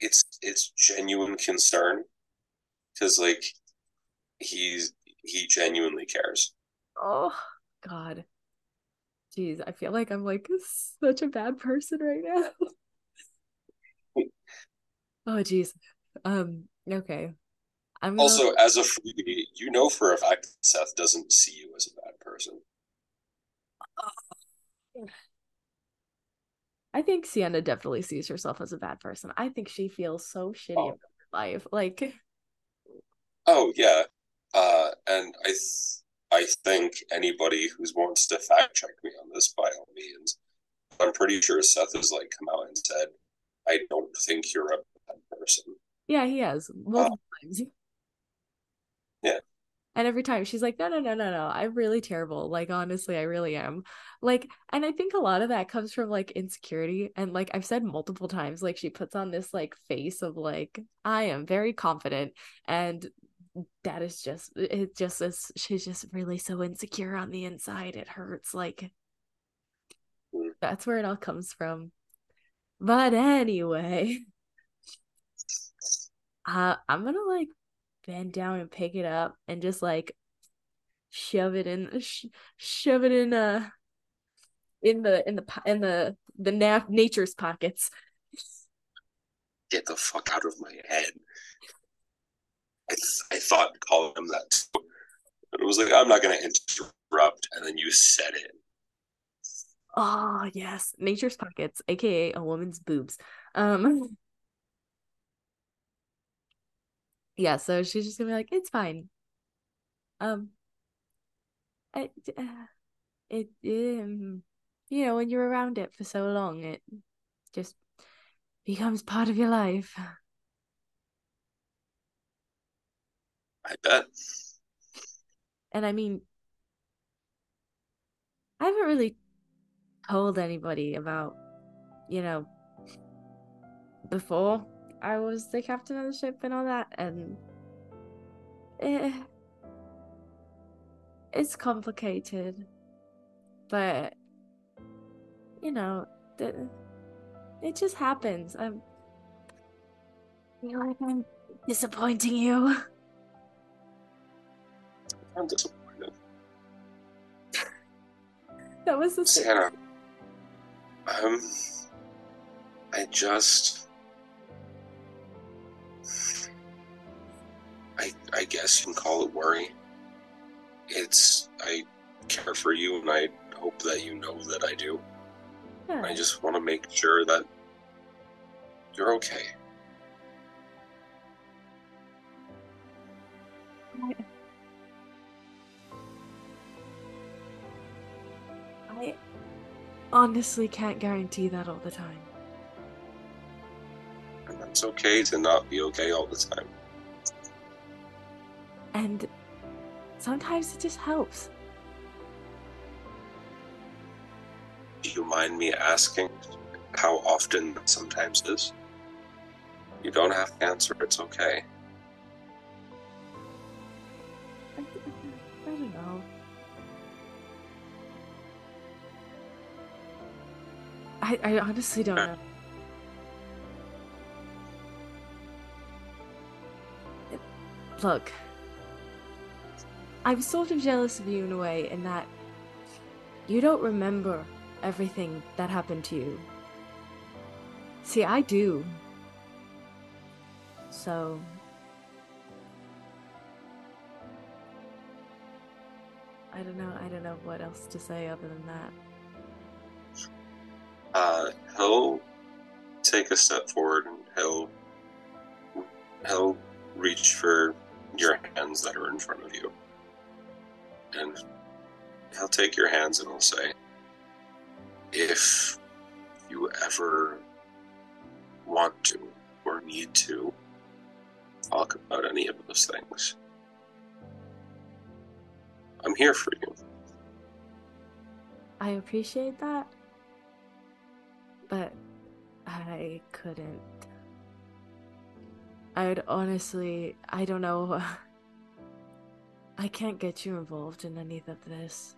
it's it's genuine concern because like he's he genuinely cares. oh God. Jeez, I feel like I'm like such a bad person right now. Oh jeez. Um, okay. I'm gonna Also, as a freebie, you know for a fact Seth doesn't see you as a bad person. I think Sienna definitely sees herself as a bad person. I think she feels so shitty Oh. about her life. Like, Oh yeah, uh, and I th- I think anybody who wants to fact check me on this by all means. I'm pretty sure Seth has like come out and said, "I don't think you're a bad person." yeah, he has multiple ah. times. Yeah. And every time she's like, no, no, no, no, no, I'm really terrible. Like, honestly, I really am. Like, and I think a lot of that comes from like insecurity. And like I've said multiple times, like she puts on this like face of like, I am very confident. And that is just, it just is, she's just really so insecure on the inside. It hurts. Like, Mm. that's where it all comes from. But anyway, uh, I'm gonna like bend down and pick it up and just like shove it in, sh- shove it in, uh, in the in the in the the na- nature's pockets. Get the fuck out of my head. I I thought calling him that too, but it was like I'm not gonna interrupt, and then you said it. Oh yes, nature's pockets, aka a woman's boobs. Um, yeah. So she's just gonna be like, it's fine. Um, I, uh, it um, you know, when you're around it for so long, it just becomes part of your life. I bet. And I mean, I haven't really told anybody about, you know, before I was the captain of the ship and all that, and eh, it's complicated, but you know, the, it just happens. I'm I feel like I'm disappointing you. I'm disappointed. that was the Santa. Um, I just. I I guess you can call it worry. It's I care for you, and I hope that you know that I do. yeah. I just want to make sure that you're okay. Honestly can't guarantee that all the time. And it's okay to not be okay all the time. And sometimes it just helps. Do you mind me asking how often sometimes is? You don't have to answer, it's okay. I, I honestly don't know. Look, I'm sort of jealous of you in a way, in that you don't remember everything that happened to you. See, I do. So. I don't know. I don't know what else to say other than that. Uh, he'll take a step forward and he'll he'll reach for your hands that are in front of you, and he'll take your hands and he'll say, "If you ever want to or need to talk about any of those things, I'm here for you." I appreciate that, but I couldn't. I'd honestly, I don't know. I can't get you involved in any of this.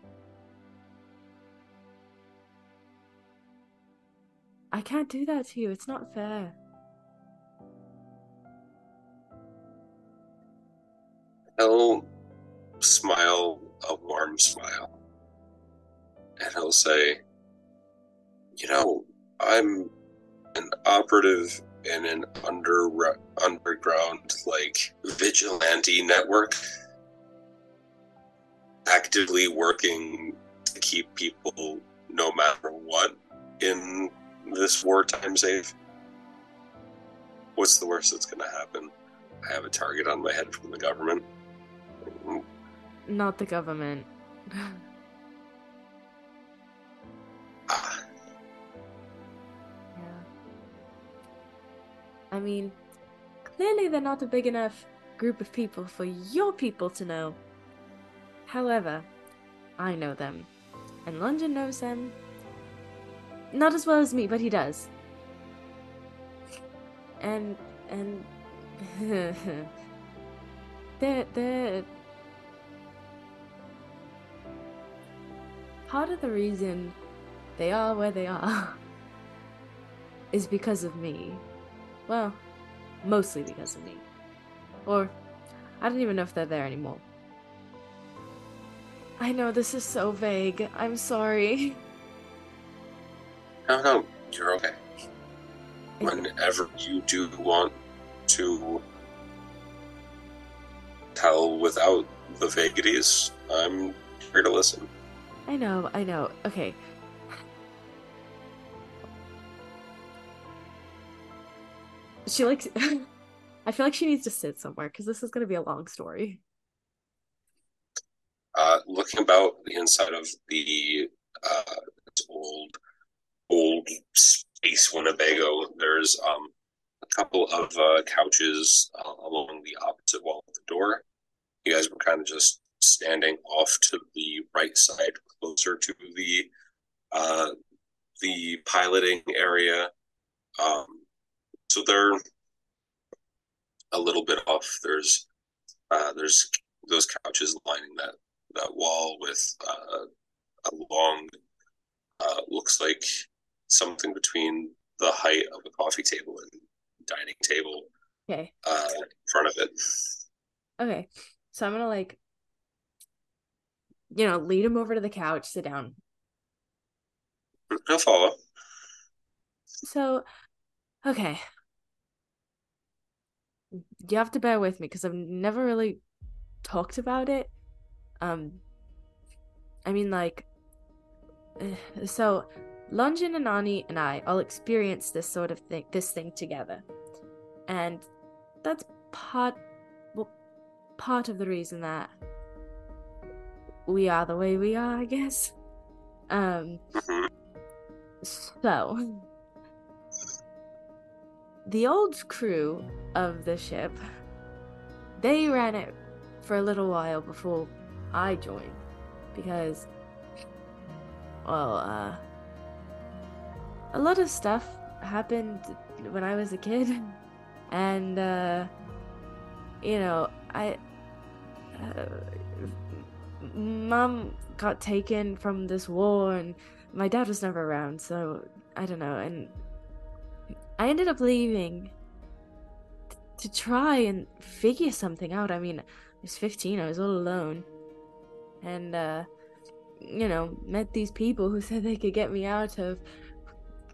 I can't do that to you. It's not fair. he'll smile a warm smile and he'll say you know i'm an operative in an under underground like vigilante network actively working to keep people no matter what in this wartime safe what's the worst that's going to happen? I have a target on my head from the government. Not the government. I mean, clearly they're not a big enough group of people for your people to know. However, I know them, and London knows them. Not as well as me, but he does. And and they're they're part of the reason they are where they are is because of me. Well, mostly because of me. Or, I don't even know if they're there anymore. I know this is so vague. I'm sorry. no no you're okay whenever you do want to tell without the vagaries, I'm here to listen. I know, I know. Okay. She likes. I feel like she needs to sit somewhere because this is going to be a long story. Uh, looking about the inside of the uh, old, old space Winnebago, there's um, a couple of uh, couches uh, along the opposite wall of the door. You guys were kind of just standing off to the right side, closer to the uh, the piloting area. Um, so they're a little bit off. There's uh, there's those couches lining that that wall with uh, a long uh, looks like something between the height of a coffee table and dining table Okay. uh, in front of it. Okay. So I'm gonna like, you know, lead him over to the couch, sit down. I'll follow. So, okay. You have to bear with me because I've never really talked about it. Um, I mean, like, so Lungin and Ani and I all experienced this sort of thing, this thing together, and that's part, well, part of the reason that we are the way we are, I guess. Um, so the old crew of the ship, they ran it for a little while before I joined, because, well, uh, a lot of stuff happened when I was a kid, and uh, you know, I, uh, mom got taken from this war, and my dad was never around, so I don't know, and I ended up leaving to try and figure something out. I mean, I was 15, I was all alone. And, uh, you know, met these people who said they could get me out of,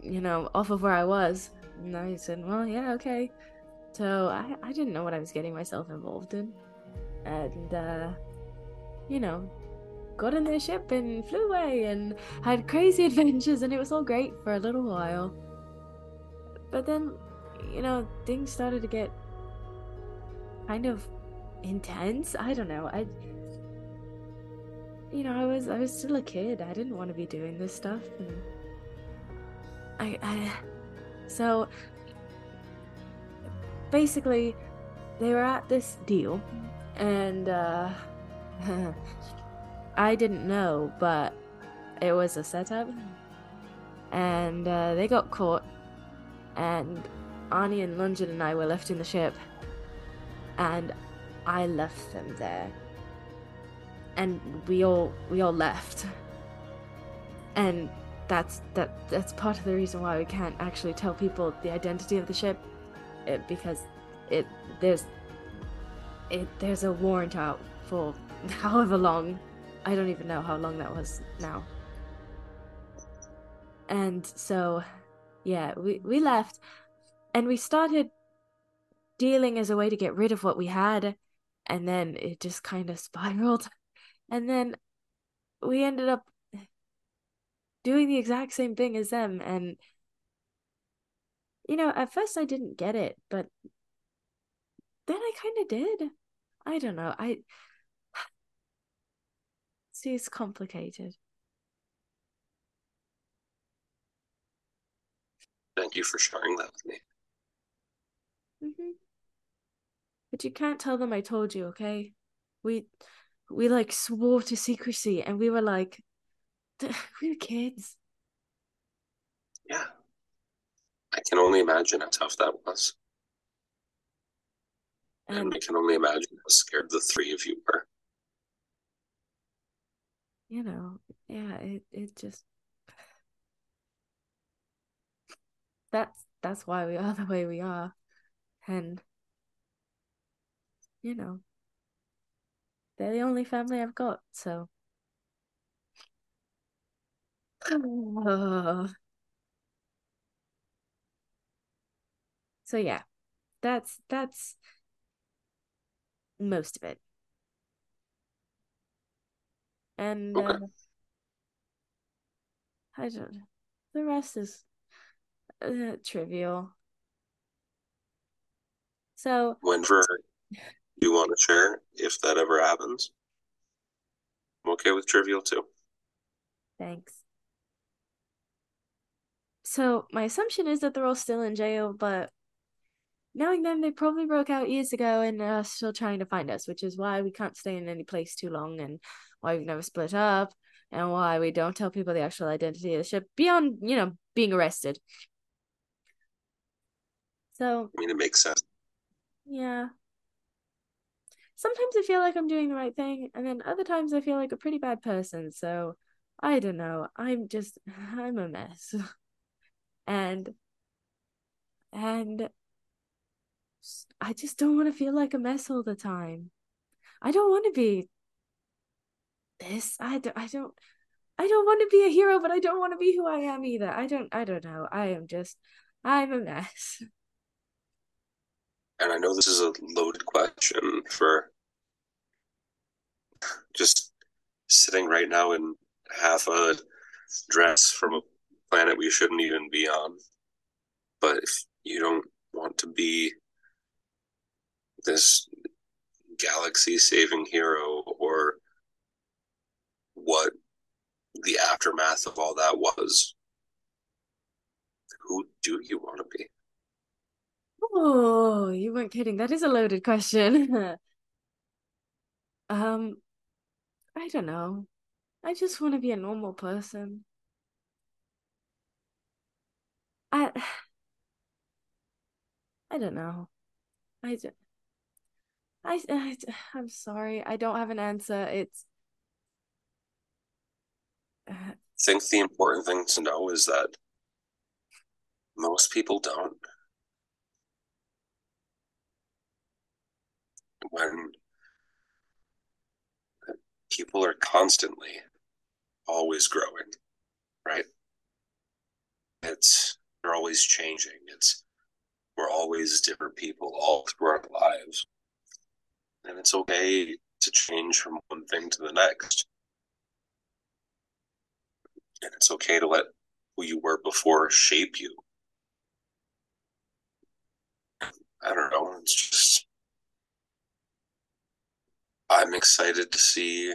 you know, off of where I was. And I said, well, yeah, okay. So I, I didn't know what I was getting myself involved in. And, uh, you know, got in their ship and flew away and had crazy adventures, and it was all great for a little while. But then, you know, things started to get kind of intense. I don't know. I you know, I was I was still a kid. I didn't want to be doing this stuff and I I so basically they were at this deal and uh I didn't know, but it was a setup. And uh, they got caught and Ani and Lungin and I were left in the ship, and I left them there, and we all we all left, and that's that that's part of the reason why we can't actually tell people the identity of the ship, it, because it there's it there's a warrant out for however long, I don't even know how long that was now, and so yeah, we, we left and we started dealing as a way to get rid of what we had. And then it just kind of spiraled. And then we ended up doing the exact same thing as them. And, you know, at first I didn't get it, but then I kind of did. I don't know. I see, it's complicated. Thank you for sharing that with me. hmm But you can't tell them I told you, okay? We we like swore to secrecy and we were like we were kids. Yeah. I can only imagine how tough that was. And And I can only imagine how scared the three of you were. you know, yeah, it it just that's that's why we are the way we are. And you know, they're the only family I've got, so so yeah, that's that's most of it. And Okay. uh, I don't. The rest is uh, trivial. So Whenever you want to share, if that ever happens, I'm okay with trivial too. thanks. So my assumption is that they're all still in jail, but knowing them, they probably broke out years ago and are still trying to find us, which is why we can't stay in any place too long and why we've never split up and why we don't tell people the actual identity of the ship beyond, you know, being arrested. So I mean, it makes sense. Yeah. Sometimes I feel like I'm doing the right thing, and then other times I feel like a pretty bad person. So I don't know. I'm just, I'm a mess. And And I just don't want to feel like a mess all the time. I don't want to be this. I don't, I don't I don't want to be a hero, but I don't want to be who I am either. I don't I don't know. I am just I'm a mess. And I know this is a loaded question for just sitting right now in half a dress from a planet we shouldn't even be on. But if you don't want to be this galaxy saving hero or what the aftermath of all that was, who do you want to be? Oh, you weren't kidding. That is a loaded question. um, I don't know. I just want to be a normal person. I I don't know. I I, I I'm sorry. I don't have an answer. It's I think the important thing to know is that most people don't. When people are constantly always growing, right? It's they're always changing. It's we're always different people all through our lives. And it's okay to change from one thing to the next and it's okay to let who you were before shape you. I don't know. It's just I'm excited to see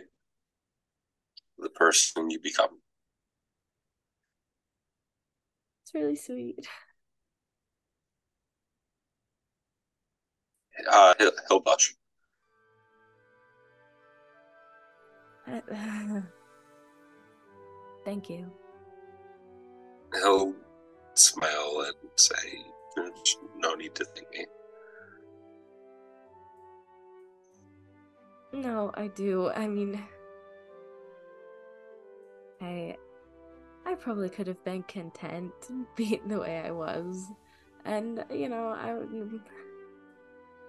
the person you become. It's really sweet. Uh, he'll, he'll butch. Thank you. He'll smile and say, No need to thank me. No, I do. I mean, I, I probably could have been content being the way I was, and you know, I,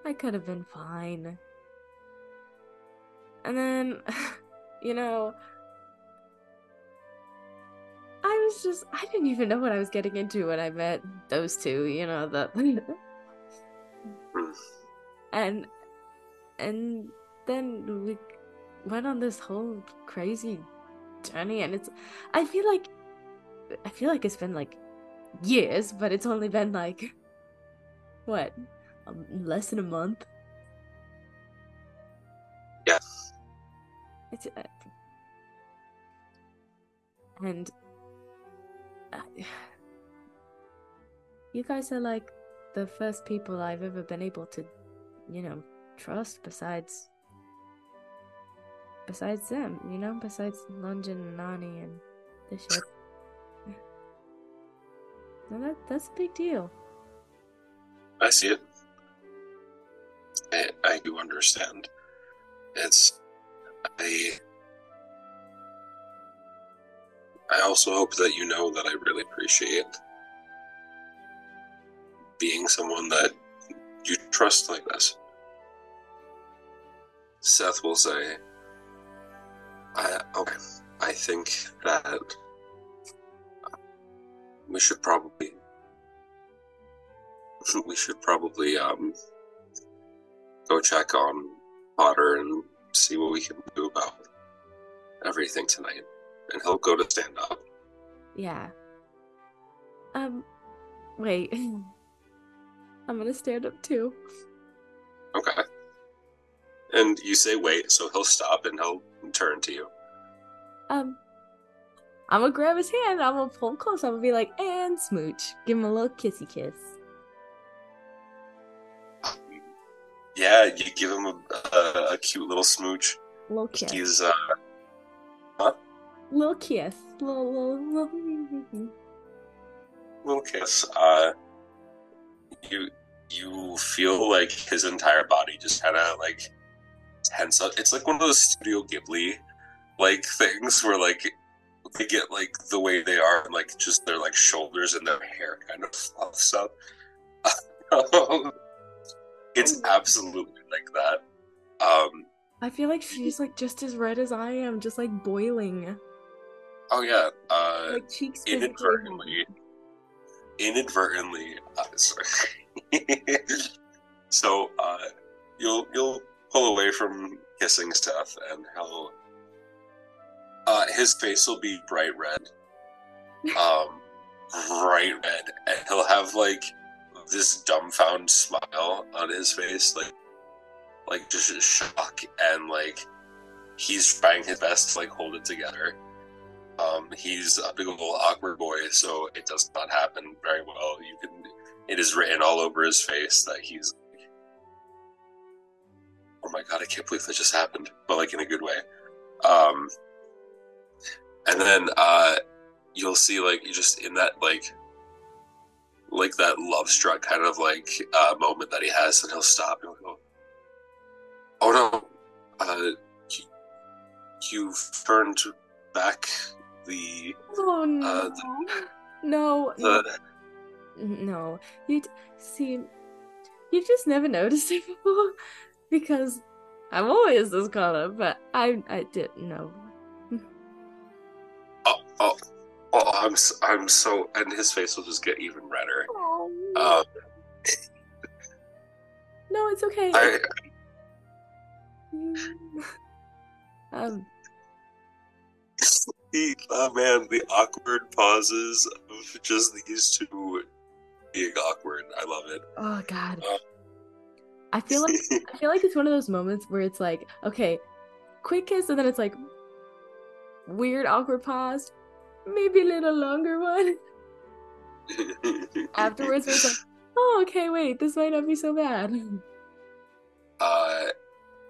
I could have been fine. And then, you know, I was just I didn't even know what I was getting into when I met those two, you know, the and and then we went on this whole crazy journey and it's I feel like I feel like it's been like years, but it's only been like what? Um, less than a month. yes It's uh, and you guys are like the first people I've ever been able to, you know, trust besides besides them, you know, besides Lungin and Ani and the ship. So that that's a big deal. I see it. I, I do understand. It's I I also hope that you know that I really appreciate being someone that you trust like this. Seth will say, I, okay, I think that we should probably we should probably um go check on Potter and see what we can do about everything tonight and he'll go to stand up. Yeah. Um, wait. I'm gonna stand up too. Okay. And you say wait, so he'll stop and he'll turn to you. Um, I'm gonna grab his hand. I'm gonna pull him close. I'm gonna be like, and smooch. Give him a little kissy kiss. Yeah, you give him a, a, a cute little smooch. Little kiss. He's uh, little kiss, little little little, little kiss. Uh, you you feel like his entire body just kind of like tense. It's like one of those Studio Ghibli like things where like they get like the way they are, like just their like shoulders and their hair kind of fluffs up, it's absolutely like that. Um, I feel like she's like just as red as I am, just like boiling. Oh yeah, uh, Like cheeks inadvertently, inadvertently. Uh, sorry. so uh, you'll you'll pull away from kissing Seth, and he'll uh, his face will be bright red, um, bright red, and he'll have like this dumbfound smile on his face, like like just shock and like he's trying his best to like hold it together. Um, he's a big old awkward boy, so it does not happen very well. You can, it is written all over his face that he's. Oh my god! I can't believe that just happened, but like in a good way. Um, and then uh, you'll see like you just in that like like that love struck kind of like uh, moment that he has, and he'll stop and he'll go, "Oh no, uh, you, you've turned back the Oh no. Uh, no, no, the." no. You see, you've just never noticed it before because I'm always this color, but I I didn't know. Oh, oh, oh, I'm s- I'm so, and his face will just get even redder. Oh, Um, no, it's okay. I um, the oh man, the awkward pauses of just these two being awkward. I love it. oh God. Uh, I feel like I feel like it's one of those moments where it's like, okay, quick kiss, and then it's like weird, awkward pause, maybe a little longer one afterwards. It's like, oh, okay, wait, this might not be so bad. uh,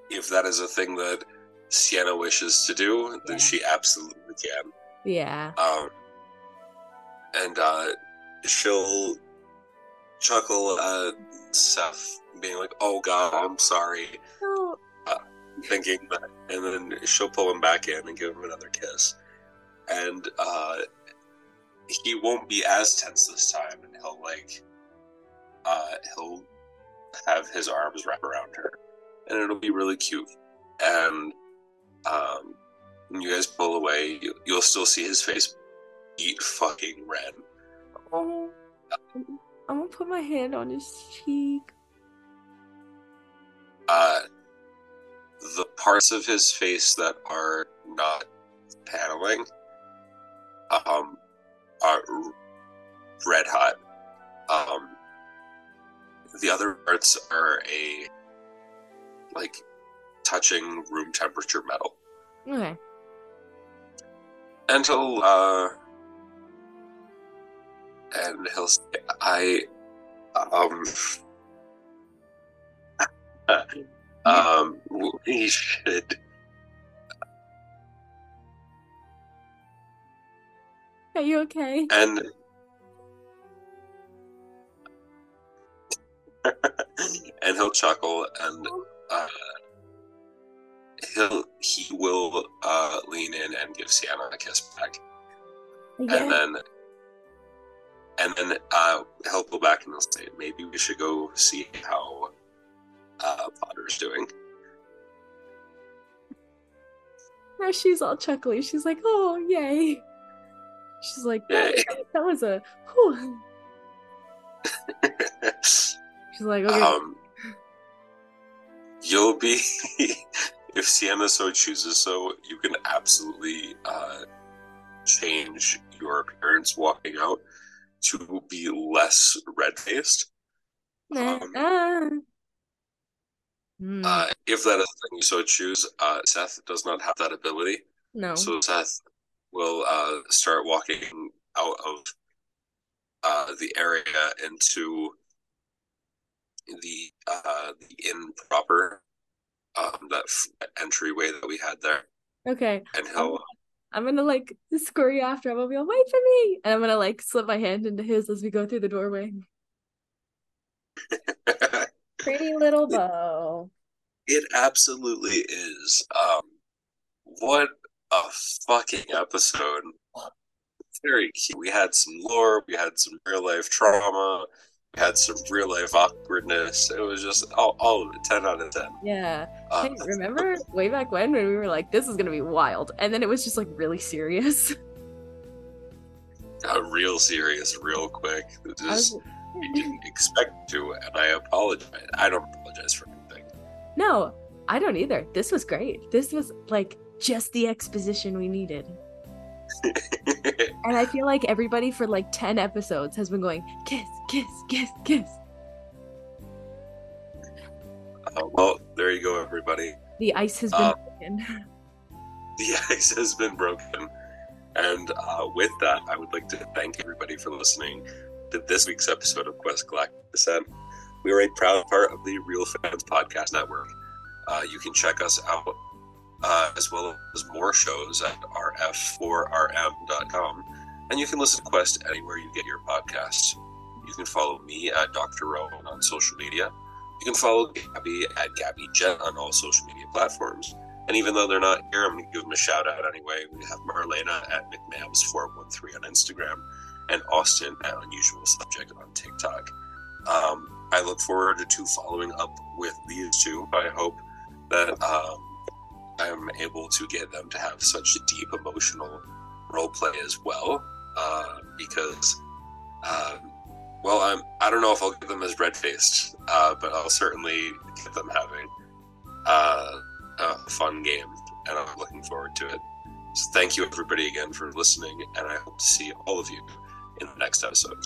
if that is a thing that Sienna wishes to do, then Yeah. she absolutely can. Yeah. Um, and uh, she'll chuckle at Seth, being like, "Oh God, I'm sorry," Oh, thinking that, and then she'll pull him back in and give him another kiss, and uh, he won't be as tense this time, and he'll like, uh, he'll have his arms wrap around her, and it'll be really cute, and um, when you guys pull away, you, you'll still see his face beat fucking red. oh. I'm gonna put my hand on his cheek. uh, the parts of his face that are not paneling um, are red hot. Um, the other parts are a like touching room temperature metal. Okay. And he'll uh, and he'll say, I um um we should Are you okay? and and he'll chuckle and uh, he'll he will uh, lean in and give Sienna a kiss back, Yeah. and then and then uh, he'll go back and he'll say maybe we should go see how uh, Potter's doing. Now she's all chuckly. She's like, "Oh, yay!" She's like, "That, Yay. that was a." Whew. She's like, "Okay, um, you'll be if Sienna so chooses so you can absolutely uh, change your appearance walking out to be less red faced. um, ah." Hmm, Uh, if that is the thing you so choose, uh, Seth does not have that ability. no. So Seth will uh, start walking out of uh, the area into the uh, the inn proper, um, that f- entryway that we had there, Okay, and he'll I'm gonna like scurry after him. I'll be like, "Wait for me!" And I'm gonna like slip my hand into his as we go through the doorway. Pretty little bow. it absolutely is. Um, what a fucking episode! Very cute. We had some lore. We had some real life trauma. Had some real life awkwardness. It was just all, all of it, 10 out of 10. Yeah. Uh, hey, remember way back when when we were like, this is gonna be wild, and then it was just like really serious. got real serious real quick. I was- you didn't expect to, and I apologize. I don't apologize for anything. no, I don't either. This was great. This was like just the exposition we needed. And I feel like everybody for like 10 episodes has been going, kiss, kiss, kiss, kiss. Uh, well, there you go, everybody. The ice has been Uh, broken. The ice has been broken. And uh, with that, I would like to thank everybody for listening to this week's episode of Quest Galactic Descent. We are a proud part of the Real Fans Podcast Network. Uh, you can check us out uh, as well as more shows at rf4rm.com. And you can listen to Quest anywhere you get your podcasts. You can follow me at Dr. Rowan on social media. You can follow Gabby at Gaby Jent on all social media platforms. And even though they're not here, I'm going to give them a shout out anyway. We have Marlena at McMams413 on Instagram and Austin at Unusual Subject on TikTok. Um, I look forward to following up with these two. I hope that um, I'm able to get them to have such a deep emotional role play as well. Uh, because, um, well, I'm, I don't know if I'll get them as red faced, uh, but I'll certainly get them having uh, a fun game, and I'm looking forward to it. So thank you everybody again for listening, and I hope to see all of you in the next episode.